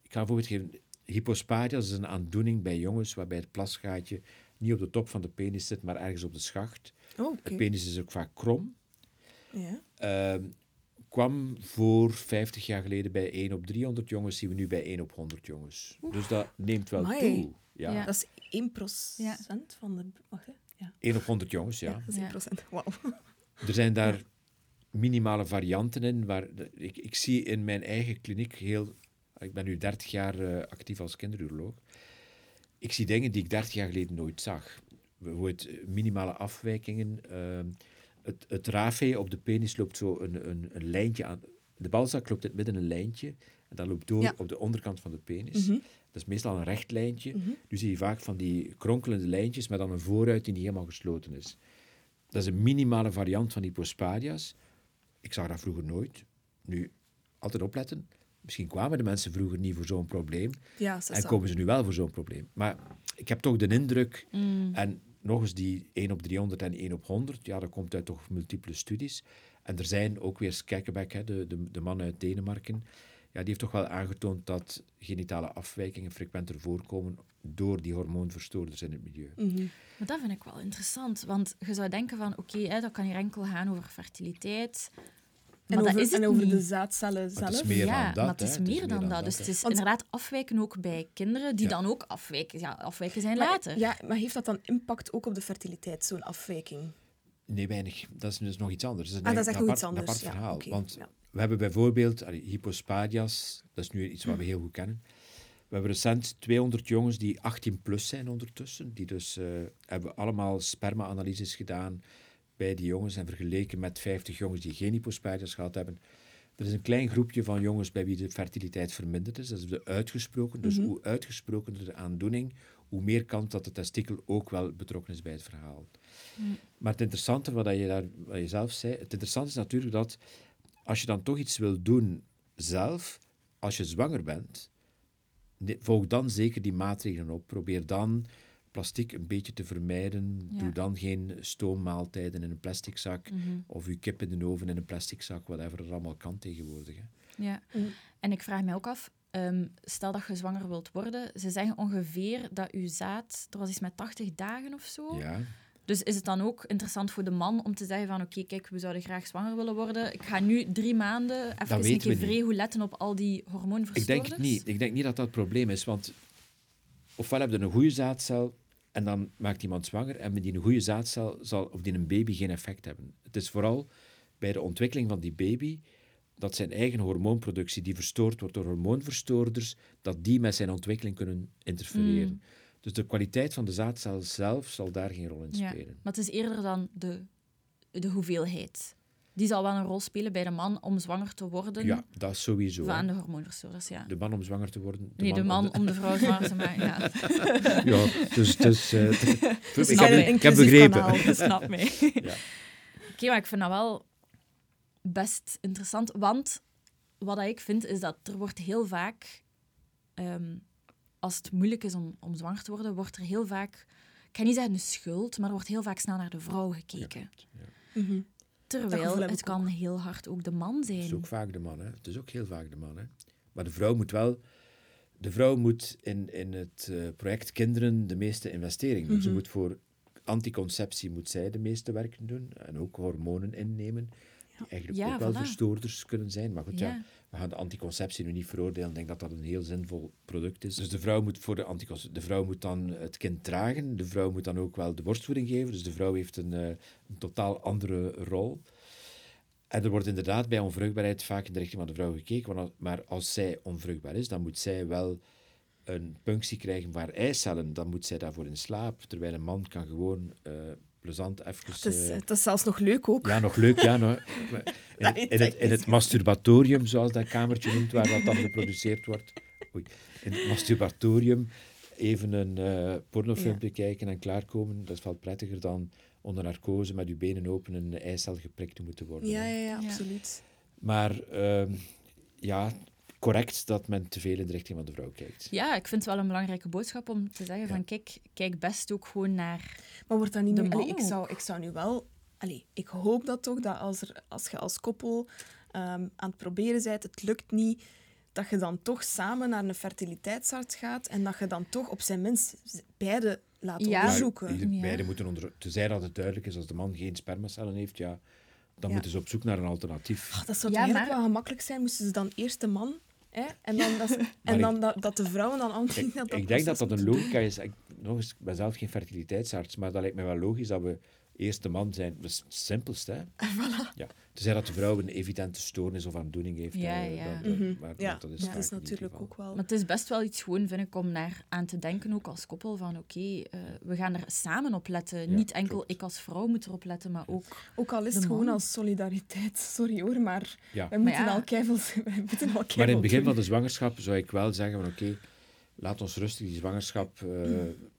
ik ga een voorbeeld geven. Hypospadias is een aandoening bij jongens waarbij het plasgaatje niet op de top van de penis zit, maar ergens op de schacht. Oh, Het penis is ook vaak krom. Ja. Uh, kwam voor 50 jaar geleden bij 1 op 300 jongens, zien we nu bij 1 op 100 jongens. Dus dat neemt wel toe. Ja. ja. Dat is 1 procent van de... Wacht, hè. Ja. 1 op 100 jongens, ja. ja dat is 1 procent. Wauw. Er zijn daar minimale varianten in. Waar ik, ik zie in mijn eigen kliniek heel... Ik ben nu 30 jaar uh, actief als kinderuroloog. Ik zie dingen die ik 30 jaar geleden nooit zag. Bijvoorbeeld eh, minimale afwijkingen. Uh, het, het rafé op de penis loopt zo een, een, een lijntje aan. De balzak loopt in het midden een lijntje. En dat loopt door ja. op de onderkant van de penis. Mm -hmm. Dat is meestal een recht lijntje. Mm -hmm. Nu zie je vaak van die kronkelende lijntjes, maar dan een vooruit die niet helemaal gesloten is. Dat is een minimale variant van hypospadias. Ik zag dat vroeger nooit. Nu, altijd opletten. Misschien kwamen de mensen vroeger niet voor zo'n probleem. Ja, en komen ze nu wel voor zo'n probleem. Maar ik heb toch de indruk, mm. en nog eens die 1 op 300 en 1 op 100, ja, dat komt uit toch multiple studies. En er zijn ook weer Skekkebeck, hè, de, de, de man uit Denemarken, ja, die heeft toch wel aangetoond dat genitale afwijkingen frequenter voorkomen door die hormoonverstoorders in het milieu. Mm -hmm. Maar dat vind ik wel interessant, want je zou denken van oké, okay, dat kan hier enkel gaan over fertiliteit. En, maar over, dat is het en over niet. de zaadcellen zelf. Maar het is meer ja, dan dat. maar het is meer dan dat. Dus het is Want- inderdaad afwijken ook bij kinderen, die Ja. dan ook afwijken. Ja, afwijken zijn Maar- later. Ja, maar heeft dat dan impact ook op de fertiliteit, zo'n afwijking? Nee, weinig. Dat is dus nog iets anders. Dat is, Ah, dat is een echt nog apart, iets anders. Een apart Ja, verhaal. Want ja. we hebben bijvoorbeeld allee, hypospadias, dat is nu iets wat we heel goed kennen. We hebben recent 200 jongens die 18 plus zijn ondertussen, die dus eh, hebben allemaal sperma-analyses gedaan bij die jongens en vergeleken met 50 jongens die geen hypospadias gehad hebben. Er is een klein groepje van jongens bij wie de fertiliteit verminderd is. Dat is de uitgesproken. Dus Mhm. hoe uitgesprokener de aandoening, hoe meer kans dat de testikel ook wel betrokken is bij het verhaal. Maar het interessante, wat je, daar, wat je zelf zei, het interessante is natuurlijk dat als je dan toch iets wil doen zelf, als je zwanger bent, volg dan zeker die maatregelen op. Probeer dan plastic een beetje te vermijden. Ja. Doe dan geen stoommaaltijden in een plastic zak Mhm. of je kip in de oven in een plastic zak, whatever er allemaal kan tegenwoordig. Hè. Ja. Mm. En ik vraag mij ook af, ehm, stel dat je zwanger wilt worden, ze zeggen ongeveer dat je zaad, er was iets met 80 dagen of zo. Ja. Dus is het dan ook interessant voor de man om te zeggen van oké, kijk, we zouden graag zwanger willen worden. Ik ga nu drie maanden even een keer vrij letten op al die Ik hormoonverstoorders. denk het niet. Ik denk niet dat dat het probleem is, want ofwel heb je een goede zaadcel en dan maakt iemand zwanger en met die goede zaadcel zal op die een baby geen effect hebben. Het is vooral bij de ontwikkeling van die baby dat zijn eigen hormoonproductie, die verstoord wordt door hormoonverstoorders, dat die met zijn ontwikkeling kunnen interfereren. Mm. Dus de kwaliteit van de zaadcel zelf zal daar geen rol in Ja, spelen. maar het is eerder dan de, de hoeveelheid. Die zal wel een rol spelen bij de man om zwanger te worden Ja, dat is sowieso. van de hormoonverstoorders. Ja. De man om zwanger te worden. nee, de man om de vrouw zwanger te maken. Ja. Ja, dus... dus Dus ik, heb, ik heb begrepen. kanaal. Je snapt mij. Ja. Oké, maar ik vind dat wel best interessant. Want wat dat ik vind, is dat er wordt heel vaak... ehm, als het moeilijk is om, om zwanger te worden, wordt er heel vaak, ik ga niet zeggen de schuld, maar er wordt heel vaak snel naar de vrouw gekeken. Mhm. Terwijl gevoel heb het kan heel hard ook de man Het zijn. is ook vaak de man, hè. Het is ook heel vaak de man, hè. Maar de vrouw moet wel... De vrouw moet in, in het eh, project kinderen de meeste investering doen. Ze moet voor anticonceptie moet zij de meeste werken doen. En ook hormonen innemen. Die eigenlijk Ja, ook wel verstoorders kunnen zijn. Maar goed, ja. Ja. We gaan de anticonceptie nu niet veroordelen. Ik denk dat dat een heel zinvol product is. Dus de vrouw moet voor de anticonceptie... De vrouw moet dan het kind dragen. De vrouw moet dan ook wel de borstvoeding geven. Dus de vrouw heeft een, eh, een totaal andere rol. En er wordt inderdaad bij onvruchtbaarheid vaak in de richting van de vrouw gekeken. Maar als zij onvruchtbaar is, dan moet zij wel een punctie krijgen waar eicellen. Dan moet zij daarvoor in slaap. Terwijl een man kan gewoon eh, plezant even... Het is, eh, het is zelfs nog leuk ook. ja, nog leuk, ja. Nog, in, het, in het masturbatorium, zoals dat kamertje noemt, waar dat dan geproduceerd wordt. Oei. In het masturbatorium even een eh pornofilmpje kijken en klaarkomen. Dat is wel prettiger dan onder narcose met uw benen open een eicel geprikt te moeten worden. Ja, ja, ja, absoluut. Maar ehm, ja, correct dat men te veel in de richting van de vrouw kijkt. Ja, ik vind het wel een belangrijke boodschap om te zeggen van kijk, kijk best ook gewoon naar... Maar wordt dat niet nu... Allee, ik, zou, ik zou nu wel... Allee, ik hoop dat toch, dat als, er, als je als koppel ehm, aan het proberen bent, het lukt niet, dat je dan toch samen naar een fertiliteitsarts gaat en dat je dan toch op zijn minst beide laat Ja. onderzoeken. Ja. Beide moeten onder... Tenzij dat het duidelijk is, als de man geen spermacellen heeft, ja, dan Ja. moeten ze op zoek naar een alternatief. Ach, dat zou Ja, maar- wel gemakkelijk zijn, moesten ze dan eerst de man... Hè, en dan, dat, en Maar ik- dan dat, dat de vrouwen dan antingen Ik, dat ik denk dat dat een logica is. Ik, nog eens, ik ben zelf geen fertiliteitsarts, maar dat lijkt mij wel logisch dat we eerst de man zijn. Dat is het simpelste, hè? Ja. Tenzij dat de vrouw een evidente stoornis of aandoening heeft. Ja, eh, ja. dat- Mhm. maar, Ja, dat is, dat natuurlijk ook wel... Maar het is best wel iets gewoon, vind ik, om naar aan te denken, ook als koppel, van oké, eh, we gaan er samen op letten. Niet enkel klopt. ik als vrouw moet erop letten, maar ook... Ook al is het gewoon als solidariteit. Sorry hoor, maar Ja. wij moeten ja. al keivels... Wij moeten al Maar in keivels het begin doen. van de zwangerschap zou ik wel zeggen van oké, laat ons rustig die zwangerschap eh,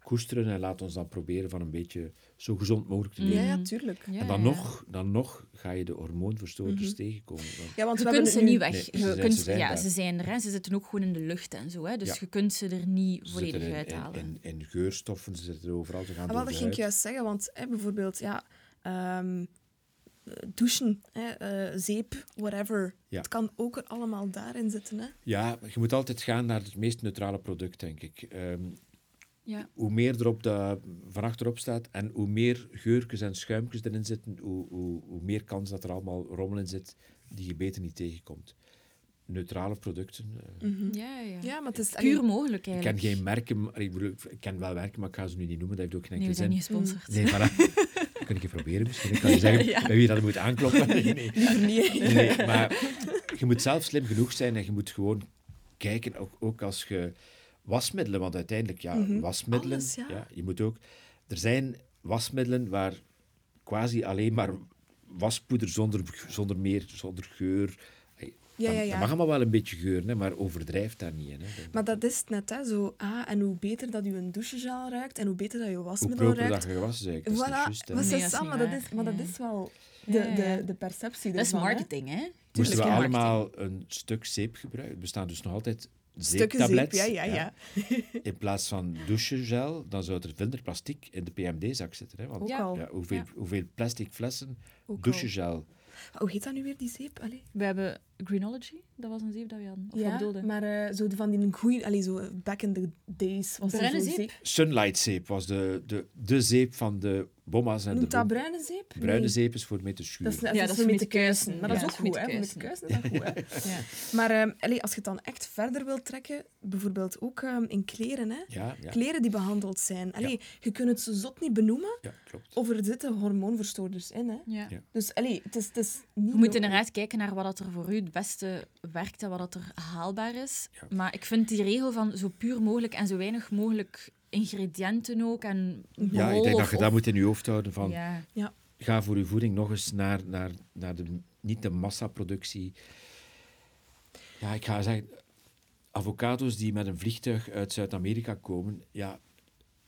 koesteren en laat ons dan proberen van een beetje zo gezond mogelijk te doen. Ja, ja, Mm. tuurlijk. Ja, En dan ja. nog, dan nog ga je de hormoonverstoorders Mhm. tegenkomen. Want Ja, want Je we kunt ze nu- niet weg. Nee, ze je zijn- kunt, ze zijn ja, daar. ze zijn er. Hè. Ze zitten ook gewoon in de lucht en zo. Hè. Dus Ja. je kunt ze er niet volledig in, uithalen. in, in, in geurstoffen, ze zitten overal, ze gaan Ah, door wel, de dat ging ik juist zeggen, want hè, bijvoorbeeld, ja, ehm, eh, douchen, hè, eh, zeep, whatever. Ja. Het kan ook er allemaal daarin zitten. Hè. Ja, je moet altijd gaan naar het meest neutrale product, denk ik. Ehm, Ja. hoe meer erop dat van achterop staat en hoe meer geurtjes en schuimpjes erin zitten, hoe, hoe, hoe meer kans dat er allemaal rommel in zit die je beter niet tegenkomt. Neutrale producten. eh, Ja, ja. Ja, maar het is... Puur mogelijk Ik ken eigenlijk. geen merken, maar ik, bedoel, ik ken wel merken, maar ik ga ze nu niet noemen, dat heeft ook geen Nee, enkele we zin. zijn niet gesponsord. Nee, voilà. Kun ik je proberen misschien. Ik kan je zeggen bij wie dat moet aankloppen. Nee, nee. maar je moet zelf slim genoeg zijn en je moet gewoon kijken, ook, ook als je wasmiddelen, want uiteindelijk, ja, Mhm. wasmiddelen, Alles, ja. je moet ook, er zijn wasmiddelen waar quasi alleen maar waspoeder zonder, zonder meer, zonder geur. Ja, Dat- ja, Dat ja. mag allemaal wel een beetje geuren, hè, maar overdrijf daar niet in. Hè. Maar dat is het net, hè. Zo, ah, en hoe beter dat je een douchegel ruikt en hoe beter dat je hoe wasmiddel ruikt... dat je gewassen bent, dat is juist. maar, Nee, dat is maar, dat is, maar dat Ja. is wel de, Ja, ja. de, de perceptie Dat is ervan, marketing, hè? Moesten we allemaal een stuk zeep gebruiken? Er bestaan dus nog altijd Stukken zeep, zeeptablets. ja, ja, ja. In plaats van douchegel, dan zou er minder plastic in de PMD-zak zitten. Hè? Want Ook Ja. al. ja, hoeveel, Ja. hoeveel plastic flessen Ook al. douchegel? Hoe heet dat nu weer, die zeep? Allee. We hebben Greenology, dat was een zeep dat we hadden. Of wat Ja, bedoelde? maar eh, zo van die goeie... Allee, zo back in the days was Bruine zo zeep? Sunlight zeep was de, de, de zeep van de bomma's en Noemt de dat bruine zeep? Bruine Nee. zeep is voor mee te Dat schuren. is, dat Ja, is dat voor is mee met te de kuisen. Maar dat Ja, is ook dat goed, met hè. de Voor mee te kuisen is dat goed, hè. Ja. Maar ehm, allee, als je het dan echt verder wilt trekken, bijvoorbeeld ook ehm, in kleren, hè. Ja, ja, Kleren die behandeld zijn. Allee, Je kunt het zo zot niet benoemen, ja, klopt. of er zitten hormoonverstoorders in. Hè. Ja. Ja. Dus allee, het is, het is niet... Je moet inderdaad kijken naar wat dat er voor u het beste werkt en wat dat er haalbaar is. Ja. Maar ik vind die regel van zo puur mogelijk en zo weinig mogelijk ingrediënten ook en Ja, ik denk dat of- je dat moet in je hoofd houden van Ja. ga voor je voeding nog eens naar, naar, naar de, niet de massaproductie. Ja, ik ga zeggen, avocado's die met een vliegtuig uit Zuid-Amerika komen, ja,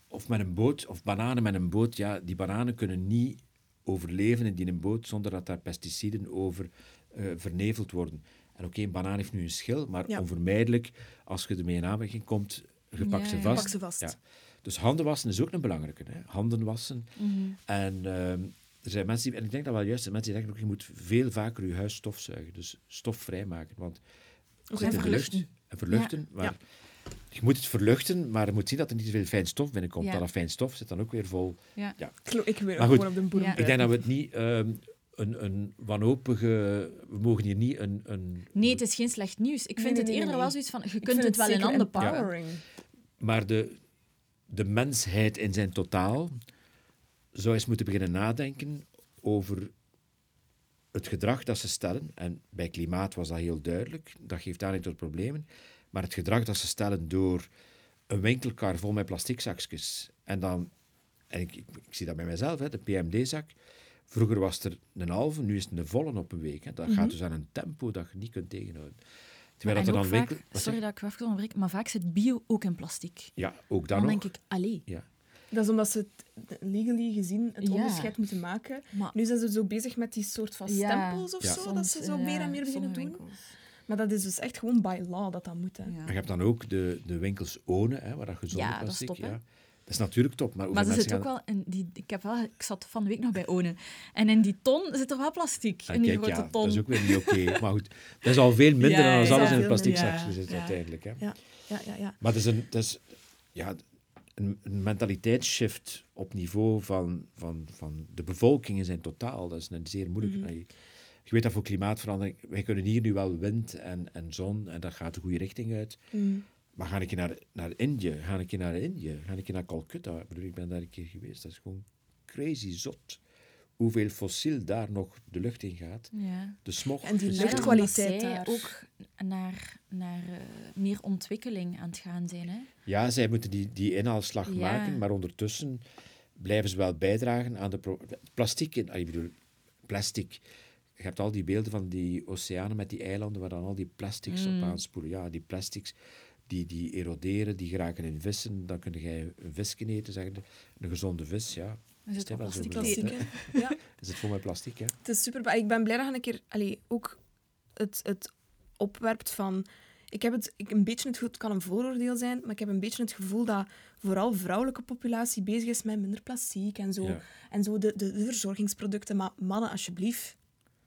of met een boot, of bananen met een boot, ja, die bananen kunnen niet overleven in die een boot zonder dat daar pesticiden over eh, verneveld worden. En oké, een banaan heeft nu een schil, maar Ja. onvermijdelijk, als je ermee in aanmerking komt, je pakt Ja, ze ja. vast. Pak ze vast. Ja. Dus handen wassen is ook een belangrijke. Hè? Handen wassen. Mhm. En ehm, er zijn mensen die, en ik denk dat wel juist, zijn mensen die zeggen ook, je moet veel vaker je huis stofzuigen. Dus stof vrijmaken. Want het zit in de lucht. En verluchten. Maar Ja. Je moet het verluchten, maar je moet zien dat er niet te veel fijn stof binnenkomt. Ja. Dat fijn stof zit dan ook weer vol. Ja. Ik geloof- Ik wil gewoon op de boer Ja. Ik denk dat we het niet ehm, een, een wanhopige... We mogen hier niet een... een Nee, het is geen slecht nieuws. Ik Nee, vind nee, het eerder nee, wel zoiets van, je kunt het wel in handen pakken. empowering. Maar de, de mensheid in zijn totaal zou eens moeten beginnen nadenken over het gedrag dat ze stellen. En bij klimaat was dat heel duidelijk. Dat geeft aanleiding tot problemen. Maar het gedrag dat ze stellen door een winkelkar vol met plastic zakjes. En dan, en ik, ik, ik zie dat bij mezelf, hè, de PMD-zak. Vroeger was er een halve, nu is het een volle op een week. Hè. Dat gaat dus aan een tempo dat je niet kunt tegenhouden. Terwijl dat er dan vaak, winkel... wat sorry dat ik even onderbreek, maar vaak zit bio ook in plastic. Ja, ook dan, Dan, nog. denk ik, allee. Ja. Dat is omdat ze het legally gezien het Ja. onderscheid moeten maken. Maar Nu zijn ze zo bezig met die soort van Ja. stempels of Ja. zo, dat ze zo meer en meer beginnen doen. winkels. Maar dat is dus echt gewoon by law dat dat moet. Hè. Ja. Maar je hebt dan ook de, de winkels Onen, hè, waar dat gezonde Ja, dat is plastic... top, ja. Dat is natuurlijk top, maar Maar ze zit ook wel in die... Ik, heb wel, ik zat van de week nog bij Onen. En in die ton zit er wel plastic. gaan... in die Ah, kijk, grote ja, ton. dat is ook weer niet oké. maar goed, dat is al veel minder Ja, dan als alles in een plastic Veel zakje minder. zit uiteindelijk. Hè. Ja, ja, ja. ja. Maar het is, een, het is ja, een, een mentaliteitsshift op niveau van, van, van de bevolking in zijn totaal. Dat is een zeer moeilijk. Mhm. Je, je weet dat voor klimaatverandering... Wij kunnen hier nu wel wind en, en zon en dat gaat de goede richting uit. Mm. Maar ga ik naar, naar Indië? Ga ik naar Indië? Ga ik naar Calcutta? Ik, bedoel, ik ben daar een keer geweest. Dat is gewoon crazy zot. Hoeveel fossiel daar nog de lucht in gaat. Ja. De smog. En die luchtkwaliteit daar. ook naar, naar eh, meer ontwikkeling aan het gaan zijn. Hè? Ja, zij moeten die, die inhaalslag Ja. maken, maar ondertussen blijven ze wel bijdragen aan de... Plastic, in, ik bedoel, plastic. Je hebt al die beelden van die oceanen met die eilanden waar dan al die plastics Mm. op aanspoelen. Ja, die plastics die, die eroderen, die geraken in vissen. Dan kun je een visje eten, zeggen. Een gezonde vis, ja. Zit Is wel zo plastic. Plastic. Ja. Is het met plastic, hè? Het is super. Ik ben blij dat je een keer allee, ook het, het opwerpt van. Ik heb het, ik, een beetje het het kan een vooroordeel zijn, maar ik heb een beetje het gevoel dat vooral vrouwelijke populatie bezig is met minder plastic en zo. Ja. En zo de, de, de verzorgingsproducten. Maar mannen, alsjeblieft,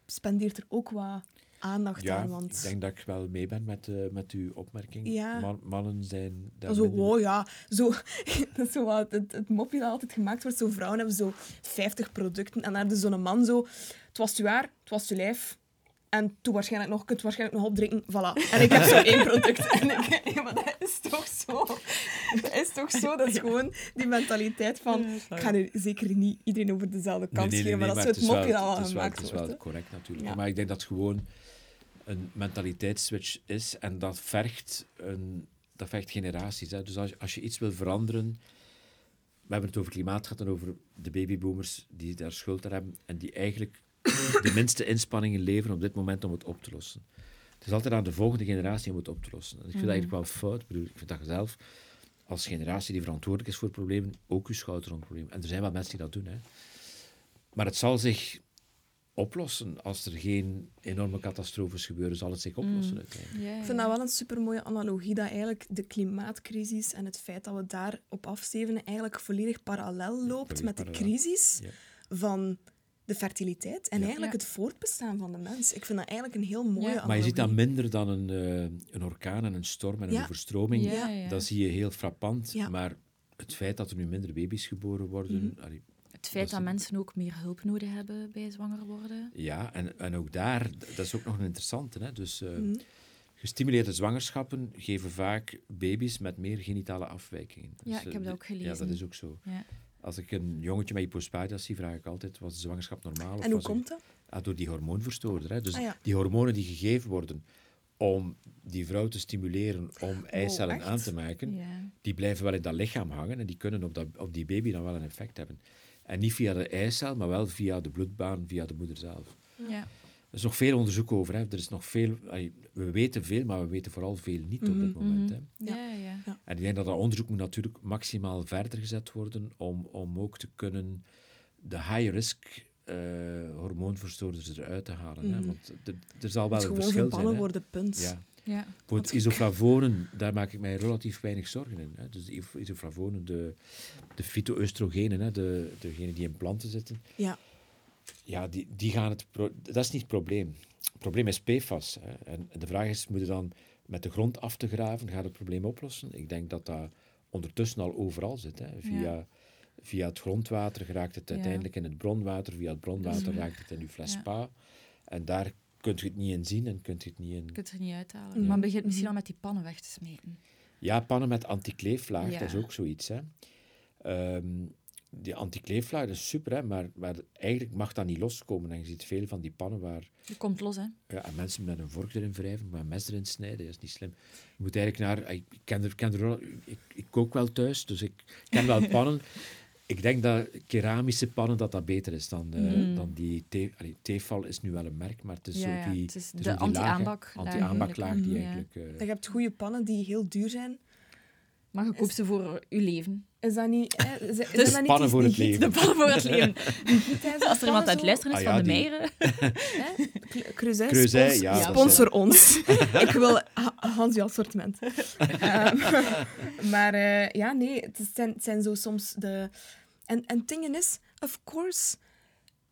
spendeert er ook wat aandacht Ja, aan. Want ik denk dat ik wel mee ben met, eh, met uw opmerking. Ja. Man- mannen zijn daar zo, minder- wow, ja, zo, dat is zo wat het, het mopje dat altijd gemaakt wordt. Zo vrouwen hebben zo 50 producten en daar is zo'n man zo... Het was je haar, het was je lijf. En toen waarschijnlijk nog, kunt waarschijnlijk nog opdrinken. Voilà. En ik heb zo één product. En ik, maar dat is toch zo. Dat is toch zo. Dat is gewoon die mentaliteit van... Ik ga nu zeker niet iedereen over dezelfde Nee, kans nee, nee, geven, maar dat is het mopje dat al gemaakt Het is wel wordt. correct natuurlijk. Ja. Maar ik denk dat gewoon een mentaliteitsswitch is en dat vergt, een, dat vergt generaties. Hè. Dus als, je- als je iets wil veranderen... We hebben het over klimaat gehad en over de babyboomers die daar schuld aan hebben en die eigenlijk de minste inspanningen leveren op dit moment om het op te lossen. Het is altijd aan de volgende generatie om het op te lossen. En ik vind dat eigenlijk wel fout. Ik, bedoel, ik vind dat je zelf als generatie die verantwoordelijk is voor problemen ook je schouder om problemen. En er zijn wel mensen die dat doen. Hè. Maar het zal zich oplossen. Als er geen enorme catastrofes gebeuren, zal het zich oplossen uiteindelijk. Ja, Ik vind dat wel een supermooie analogie dat eigenlijk de klimaatcrisis en het feit dat we daar op afstevenen eigenlijk volledig parallel loopt met de crisis Ja. van de fertiliteit en Ja. eigenlijk Ja. het voortbestaan van de mens. Ik vind dat eigenlijk een heel mooie Ja. analogie. Maar je ziet dat minder dan een, eh, een orkaan en een storm en een overstroming. Ja, ja. Dat zie je heel frappant. Ja. Maar het feit dat er nu minder baby's geboren worden... Mhm. allee, Het feit Dat dat mensen ook meer hulp nodig hebben bij zwanger worden. Ja, en, en ook daar, dat is ook nog een interessante. Hè? Dus eh, Mhm. gestimuleerde zwangerschappen geven vaak baby's met meer genitale afwijkingen. Ja, Dus, ik eh, heb dat de- ook Ja, gelezen. dat is ook zo. Ja. Als ik een jongetje met hypospadias zie, vraag ik altijd, was de zwangerschap normaal? of En hoe komt dat? Ah, door die hormoonverstoorder. Hè? Dus Ah, ja. die hormonen die gegeven worden om die vrouw te stimuleren om eicellen echt? aan te maken, Ja. die blijven wel in dat lichaam hangen en die kunnen op, dat, op die baby dan wel een effect hebben. En niet via de eicel, maar wel via de bloedbaan, via de moeder zelf. Ja. Er is nog veel onderzoek over. Hè. Er is nog veel, we weten veel, maar we weten vooral veel niet op dit Mhm, moment. mhm. Hè. Ja, ja. En ik denk dat dat onderzoek moet natuurlijk maximaal verder gezet worden om, om ook te kunnen de high-risk eh, hormoonverstoorders eruit te halen. hè, Mhm. want er, er zal wel Het een verschil zijn. hè. worden, punt. Ja. Isoflavonen, daar maak ik mij relatief weinig zorgen in. Hè. Dus de is- isoflavonen, de, de hè, de, degenen die in planten zitten, Ja. ja, die, die gaan het... dat is niet het probleem. Het probleem is PFAS. Hè. En de vraag is, moet je dan met de grond af te graven, gaat het probleem oplossen? Ik denk dat dat ondertussen al overal zit. Hè. Via, via het grondwater geraakt het Ja. uiteindelijk in het bronwater, via het bronwater Mhm. raakt het in uw fles Ja. spa. En daar kunt je het niet in zien en kunt je het niet in... Je kunt het er niet uithalen. Ja. Maar begint misschien al met die pannen weg te smeten. Ja, pannen met antikleeflaag, Ja. dat is ook zoiets. Hè. Ehm, die antikleeflaag dat is super, hè, maar, maar eigenlijk mag dat niet loskomen. En je ziet veel van die pannen waar Je komt los, hè. ja, en mensen met een vork erin wrijven, maar een mes erin snijden, dat is niet slim. Je moet eigenlijk naar... Ik, ken er, ken er, ik, ik kook wel thuis, dus ik ken wel pannen. Ik denk dat keramische pannen dat dat beter is dan, eh, Mm. dan die... Tefal is nu wel een merk, maar het is Ja, zo ja, die... het is het de ook die lage anti-aanbaklaag die eigenlijk. eh, Je hebt goede pannen die heel duur zijn. Maar je koopt ze voor je leven. Is dat niet... Hè? Is, is Dus dat niet pannen voor die het leven. De pannen voor het leven. Als er iemand pannen luisteren is Ah, van de? Hè? Creuset, Creuset, spons- ja, is- sponsor ons. Ik wil ha- Hans je assortiment. Ehm, maar eh, ja, nee, het is- zijn, het zijn zo soms de... En, en het ding is, of course...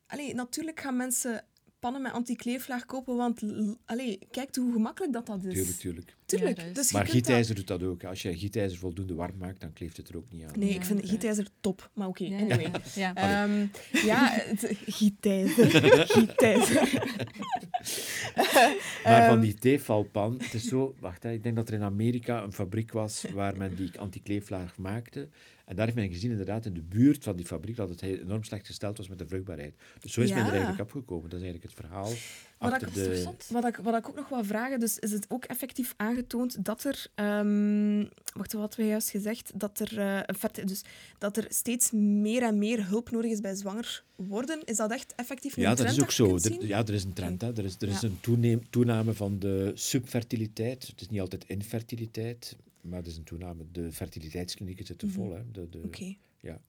Allee, natuurlijk gaan mensen pannen met antikleeflaag kopen, want allee, kijk hoe gemakkelijk dat dat is. Tuurlijk, tuurlijk. Tuurlijk. Ja, dat is- Dus Maar dat- gietijzer doet dat ook. Als je gietijzer voldoende warm maakt, dan kleeft het er ook niet aan. Nee, Ja, ik vind ja. gietijzer top. Maar oké, Ja, anyway. ja. Ehm, het, gietijzer. gietijzer. Maar van Ehm, die Tefalpan, het is zo... Wacht, hè, ik denk dat er in Amerika een fabriek was waar men die antikleeflaag maakte. En daar heeft men gezien, inderdaad, in de buurt van die fabriek, dat het enorm slecht gesteld was met de vruchtbaarheid. Dus zo is men er eigenlijk afgekomen. Dat is eigenlijk het verhaal Wat achter ik- de... Wat ik, wat ik ook nog wil vragen, dus is het ook effectief aangetoond dat er, ehm wacht, wat we juist gezegd, dat er, eh, dus, dat er steeds meer en meer hulp nodig is bij zwanger worden? Is dat echt effectief een Ja, dat is ook zo. Er, ja, er is een trend. Hè. Er is, er is Ja. een toename van de subfertiliteit. Het is niet altijd infertiliteit, maar het is een toename. De fertiliteitsklinieken zitten Mhm. vol. Hè. De, de, Oké. ja.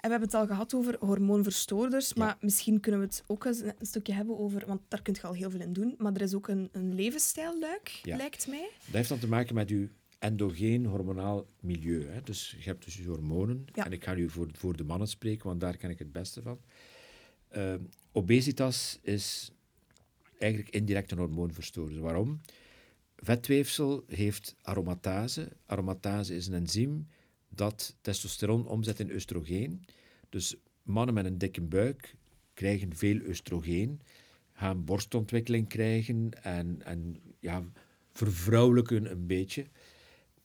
En we hebben het al gehad over hormoonverstoorders, Ja. maar misschien kunnen we het ook eens een stukje hebben over, want daar kun je al heel veel in doen, maar er is ook een, een levensstijlluik, Ja. lijkt mij. Dat heeft dan te maken met uw endogeen hormonaal milieu. Hè. Dus je hebt dus je hormonen. Ja. En ik ga nu voor, voor de mannen spreken, want daar ken ik het beste van. Ehm, obesitas is eigenlijk indirect een hormoonverstoorder. Waarom? Vetweefsel heeft aromatase. Aromatase is een enzym dat testosteron omzet in oestrogeen. Dus mannen met een dikke buik krijgen veel oestrogeen, gaan borstontwikkeling krijgen en, en ja, vervrouwelijken een beetje.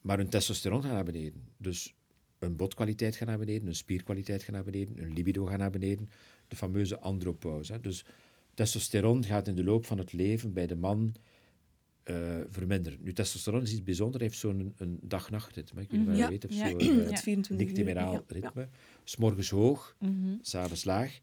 Maar hun testosteron gaat naar beneden. Dus hun botkwaliteit gaat naar beneden, hun spierkwaliteit gaat naar beneden, hun libido gaat naar beneden. De fameuze andropauze. Dus testosteron gaat in de loop van het leven bij de man eh, verminderen. Nu, testosteron is iets bijzonders. Hij heeft zo'n een dag-nachtritme. Ik weet niet of je Ja. dat weet. Of Ja. zo, Ja. Het 24 uur. nictemeraal Ja. ritme. S'morgens hoog, Mhm. s'avonds laag.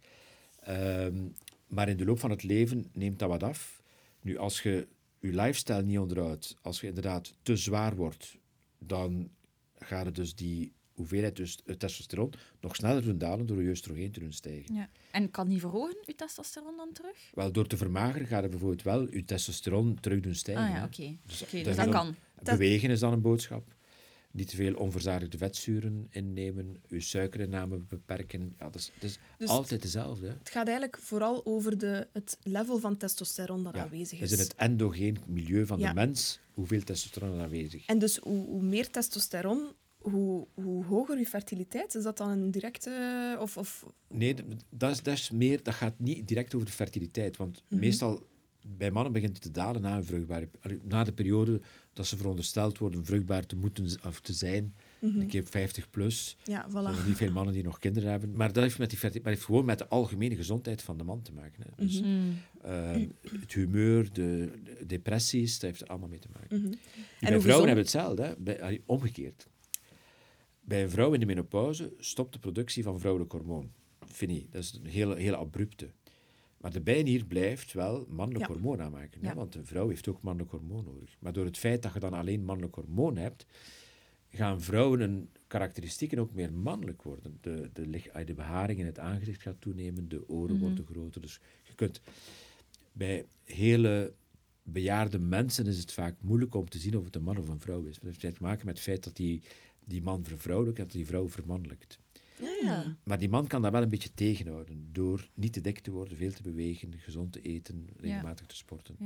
Ehm, maar in de loop van het leven neemt dat wat af. Nu, als je je lifestyle niet onderhoudt, als je inderdaad te zwaar wordt, dan gaat het dus die hoeveelheid dus, testosteron nog sneller doen dalen door je oestrogeen te doen stijgen. Ja. En kan die verhogen, uw testosteron dan terug? Wel, door te vermageren gaat het bijvoorbeeld wel je testosteron terug doen stijgen. Ah ja, oké. Dus, dus is dat kan. Bewegen is dan een boodschap. Niet te veel onverzadigde vetzuren innemen, je suikerinname beperken. Ja, dat is, dat is Dus- altijd dezelfde. hè. Het gaat eigenlijk vooral over de, het level van testosteron dat Ja, aanwezig Dus is. in het endogeen milieu van Ja. de mens, hoeveel testosteron is aanwezig? En dus hoe, hoe meer testosteron, hoe, hoe hoger je fertiliteit. Is dat dan een directe... Of, of, Nee, dat, is, dat, is meer, dat gaat niet direct over de fertiliteit. Want Mhm. meestal, bij mannen begint het te dalen na, een vruchtbare, allee, na de periode dat ze verondersteld worden vruchtbaar te moeten of te zijn. Een keer 50 plus. Ja, Er zijn voilà. niet veel mannen die nog kinderen hebben. Maar dat heeft, met die ferti- maar heeft gewoon met de algemene gezondheid van de man te maken. Hè. Dus, Mhm. Mm. eh, het humeur, de, de depressies, dat heeft er allemaal mee te maken. Mhm. En bij vrouwen gezond- hebben hetzelfde, hè? Bij, allee, omgekeerd. Bij een vrouw in de menopauze stopt de productie van vrouwelijk hormoon. Fini, dat is een hele, hele abrupte. Maar de bijnier blijft wel mannelijk Ja. hormoon aanmaken. Ja. Want een vrouw heeft ook mannelijk hormoon nodig. Maar door het feit dat je dan alleen mannelijk hormoon hebt, gaan vrouwen een karakteristieken ook meer mannelijk worden. De, de, de beharing in het aangezicht gaat toenemen, de oren Mhm. worden groter. Dus je kunt bij hele bejaarde mensen is het vaak moeilijk om te zien of het een man of een vrouw is. Dat heeft te maken met het feit dat die, die man vervrouwelijkt en die vrouw vermannelijkt. Ja. Maar die man kan dat wel een beetje tegenhouden door niet te dik te worden, veel te bewegen, gezond te eten, regelmatig te sporten.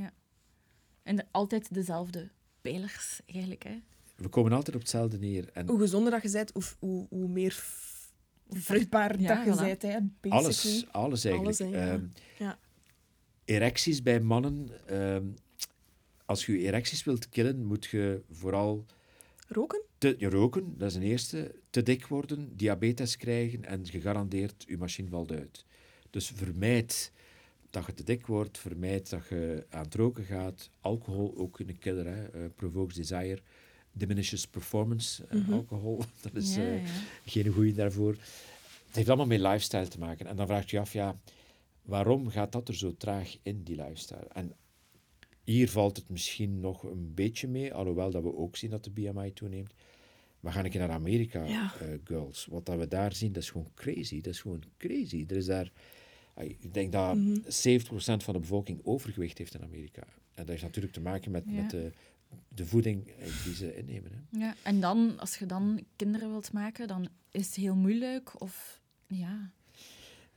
En de- altijd dezelfde pijlers, eigenlijk. Hè? We komen altijd op hetzelfde neer. En Hoe gezonder dat je bent, hoe, hoe, hoe meer vruchtbaar Ja, dat je voilà. bent. Hè, basically. alles, alles eigenlijk. Alles, hè, ja. Ehm, Ja. Erecties bij mannen. ehm, als je je erecties wilt killen, moet je vooral Roken? te, roken, dat is een eerste. Te dik worden, diabetes krijgen en gegarandeerd, je machine valt uit. Dus vermijd dat je te dik wordt, vermijd dat je aan het roken gaat. Alcohol, ook een killer, hè. eh, provokes desire, diminishes performance. Eh, Mhm. Alcohol, dat is ja, eh, ja. geen goeie daarvoor. Het heeft allemaal met lifestyle te maken. En dan vraag je je af, ja, waarom gaat dat er zo traag in, die lifestyle? En hier valt het misschien nog een beetje mee, alhoewel dat we ook zien dat de BMI toeneemt. Maar ga ik naar Amerika, Ja. eh, girls. Wat dat we daar zien, dat is gewoon crazy. Dat is gewoon crazy. Er is daar... Ik denk dat Mhm. 70% van de bevolking overgewicht heeft in Amerika. En dat heeft natuurlijk te maken met, Ja. met de, de voeding eh, die ze innemen. Hè. Ja, en dan, als je dan kinderen wilt maken, dan is het heel moeilijk. Of ja,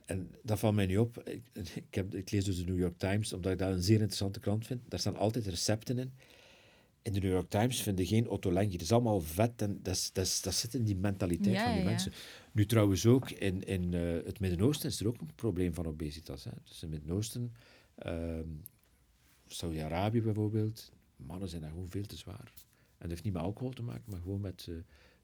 En dat valt mij nu op. Ik, ik, heb, ik lees dus de New York Times, omdat ik dat een zeer interessante krant vind. Daar staan altijd recepten in. In de New York Times vind je geen Otto Lengi. Het is allemaal vet en dat, is, dat, is, dat zit in die mentaliteit Ja, van die ja, mensen. Nu trouwens ook, in, in eh, het Midden-Oosten is er ook een probleem van obesitas. Hè. Dus in het Midden-Oosten, ehm, Saudi-Arabië bijvoorbeeld, mannen zijn daar gewoon veel te zwaar. En dat heeft niet met alcohol te maken, maar gewoon met eh,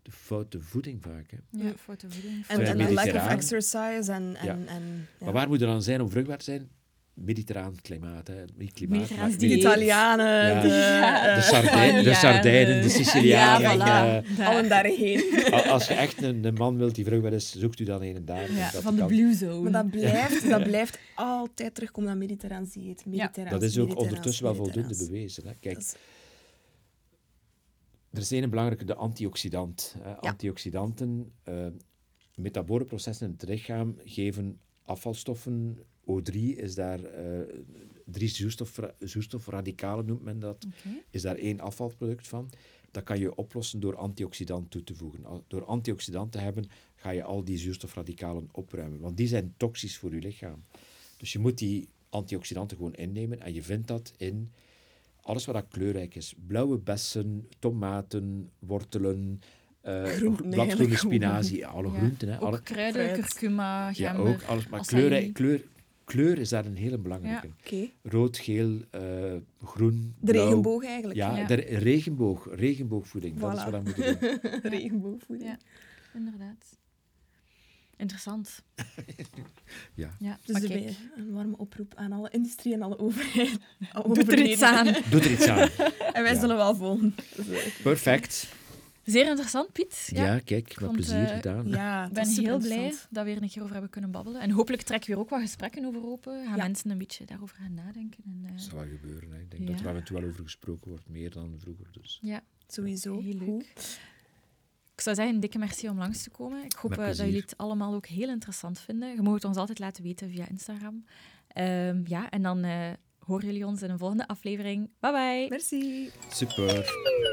de foute voeding vaak. Hè. ja foute voeding. En, een lack of mediterraan. exercise. En, en, Ja. en, ja. Maar waar moet je dan zijn om vruchtbaar te zijn? Mediterraan klimaat. Hè. Klimaat, maar De. Italianen, Ja. de, Ja. De, Sardijn, de Ja, Sardijnen, de Sicilianen. Ja, voilà. eh, Daar. allen daarheen. als je echt een, een man wilt die vruchtbaar is, zoekt u dan een en daar. Ja, Dat van de kan. Blue Zone. Maar dat blijft, dat blijft altijd terugkomen naar mediterraans dieet. Mediterraans, Dat is ook ondertussen wel voldoende bewezen. Hè. Kijk, Dat is- er is een belangrijke, de antioxidant. Antioxidanten, eh, metabole processen in het lichaam geven afvalstoffen. O3 is daar, eh, drie zuurstof, zuurstofradicalen noemt men dat. Is daar één afvalproduct van. Dat kan je oplossen door antioxidant toe te voegen. Door antioxidant te hebben, ga je al die zuurstofradicalen opruimen. Want die zijn toxisch voor je lichaam. Dus je moet die antioxidanten gewoon innemen. En je vindt dat in alles wat dat kleurrijk is. Blauwe bessen, tomaten, wortelen, eh Groenten bladgroene spinazie, alle Ja. groenten. Hè, Ook alle, kruiden, kurkuma, ja, gember. ook alles. Maar kleurrijk, kleur, kleur is daar een hele belangrijke. Rood, geel, eh, groen, De blauw. regenboog eigenlijk. Ja, Ja. de regenboog, regenboogvoeding, dat is wat we moeten doen. Regenboogvoeding. Ja. Inderdaad. Interessant. Ja. Ja, Dus bij- een warme oproep aan alle industrie en alle overheid. alle doe er overheden. iets aan. Doe er iets aan. En wij Ja. zullen wel volgen. Perfect. Zeer interessant, Piet. Ja, Ja. kijk, vond, plezier eh, gedaan. ja, Ik ben heel blij dat we er een keer over hebben kunnen babbelen. En hopelijk trekken we hier ook wat gesprekken over open. Gaan Ja. mensen een beetje daarover gaan nadenken. En, eh, Dat zal wel gebeuren. Hè. Ik denk Ja. dat er af en toe wel over gesproken wordt, meer dan vroeger. Dus. ja, Sowieso. heel leuk. Goed. Ik zou zeggen, een dikke merci om langs te komen. Ik hoop eh, dat jullie het allemaal ook heel interessant vinden. Je mag het ons altijd laten weten via Instagram. Ehm, ja, en dan eh, horen jullie ons in een volgende aflevering. Bye bye! Merci. Super.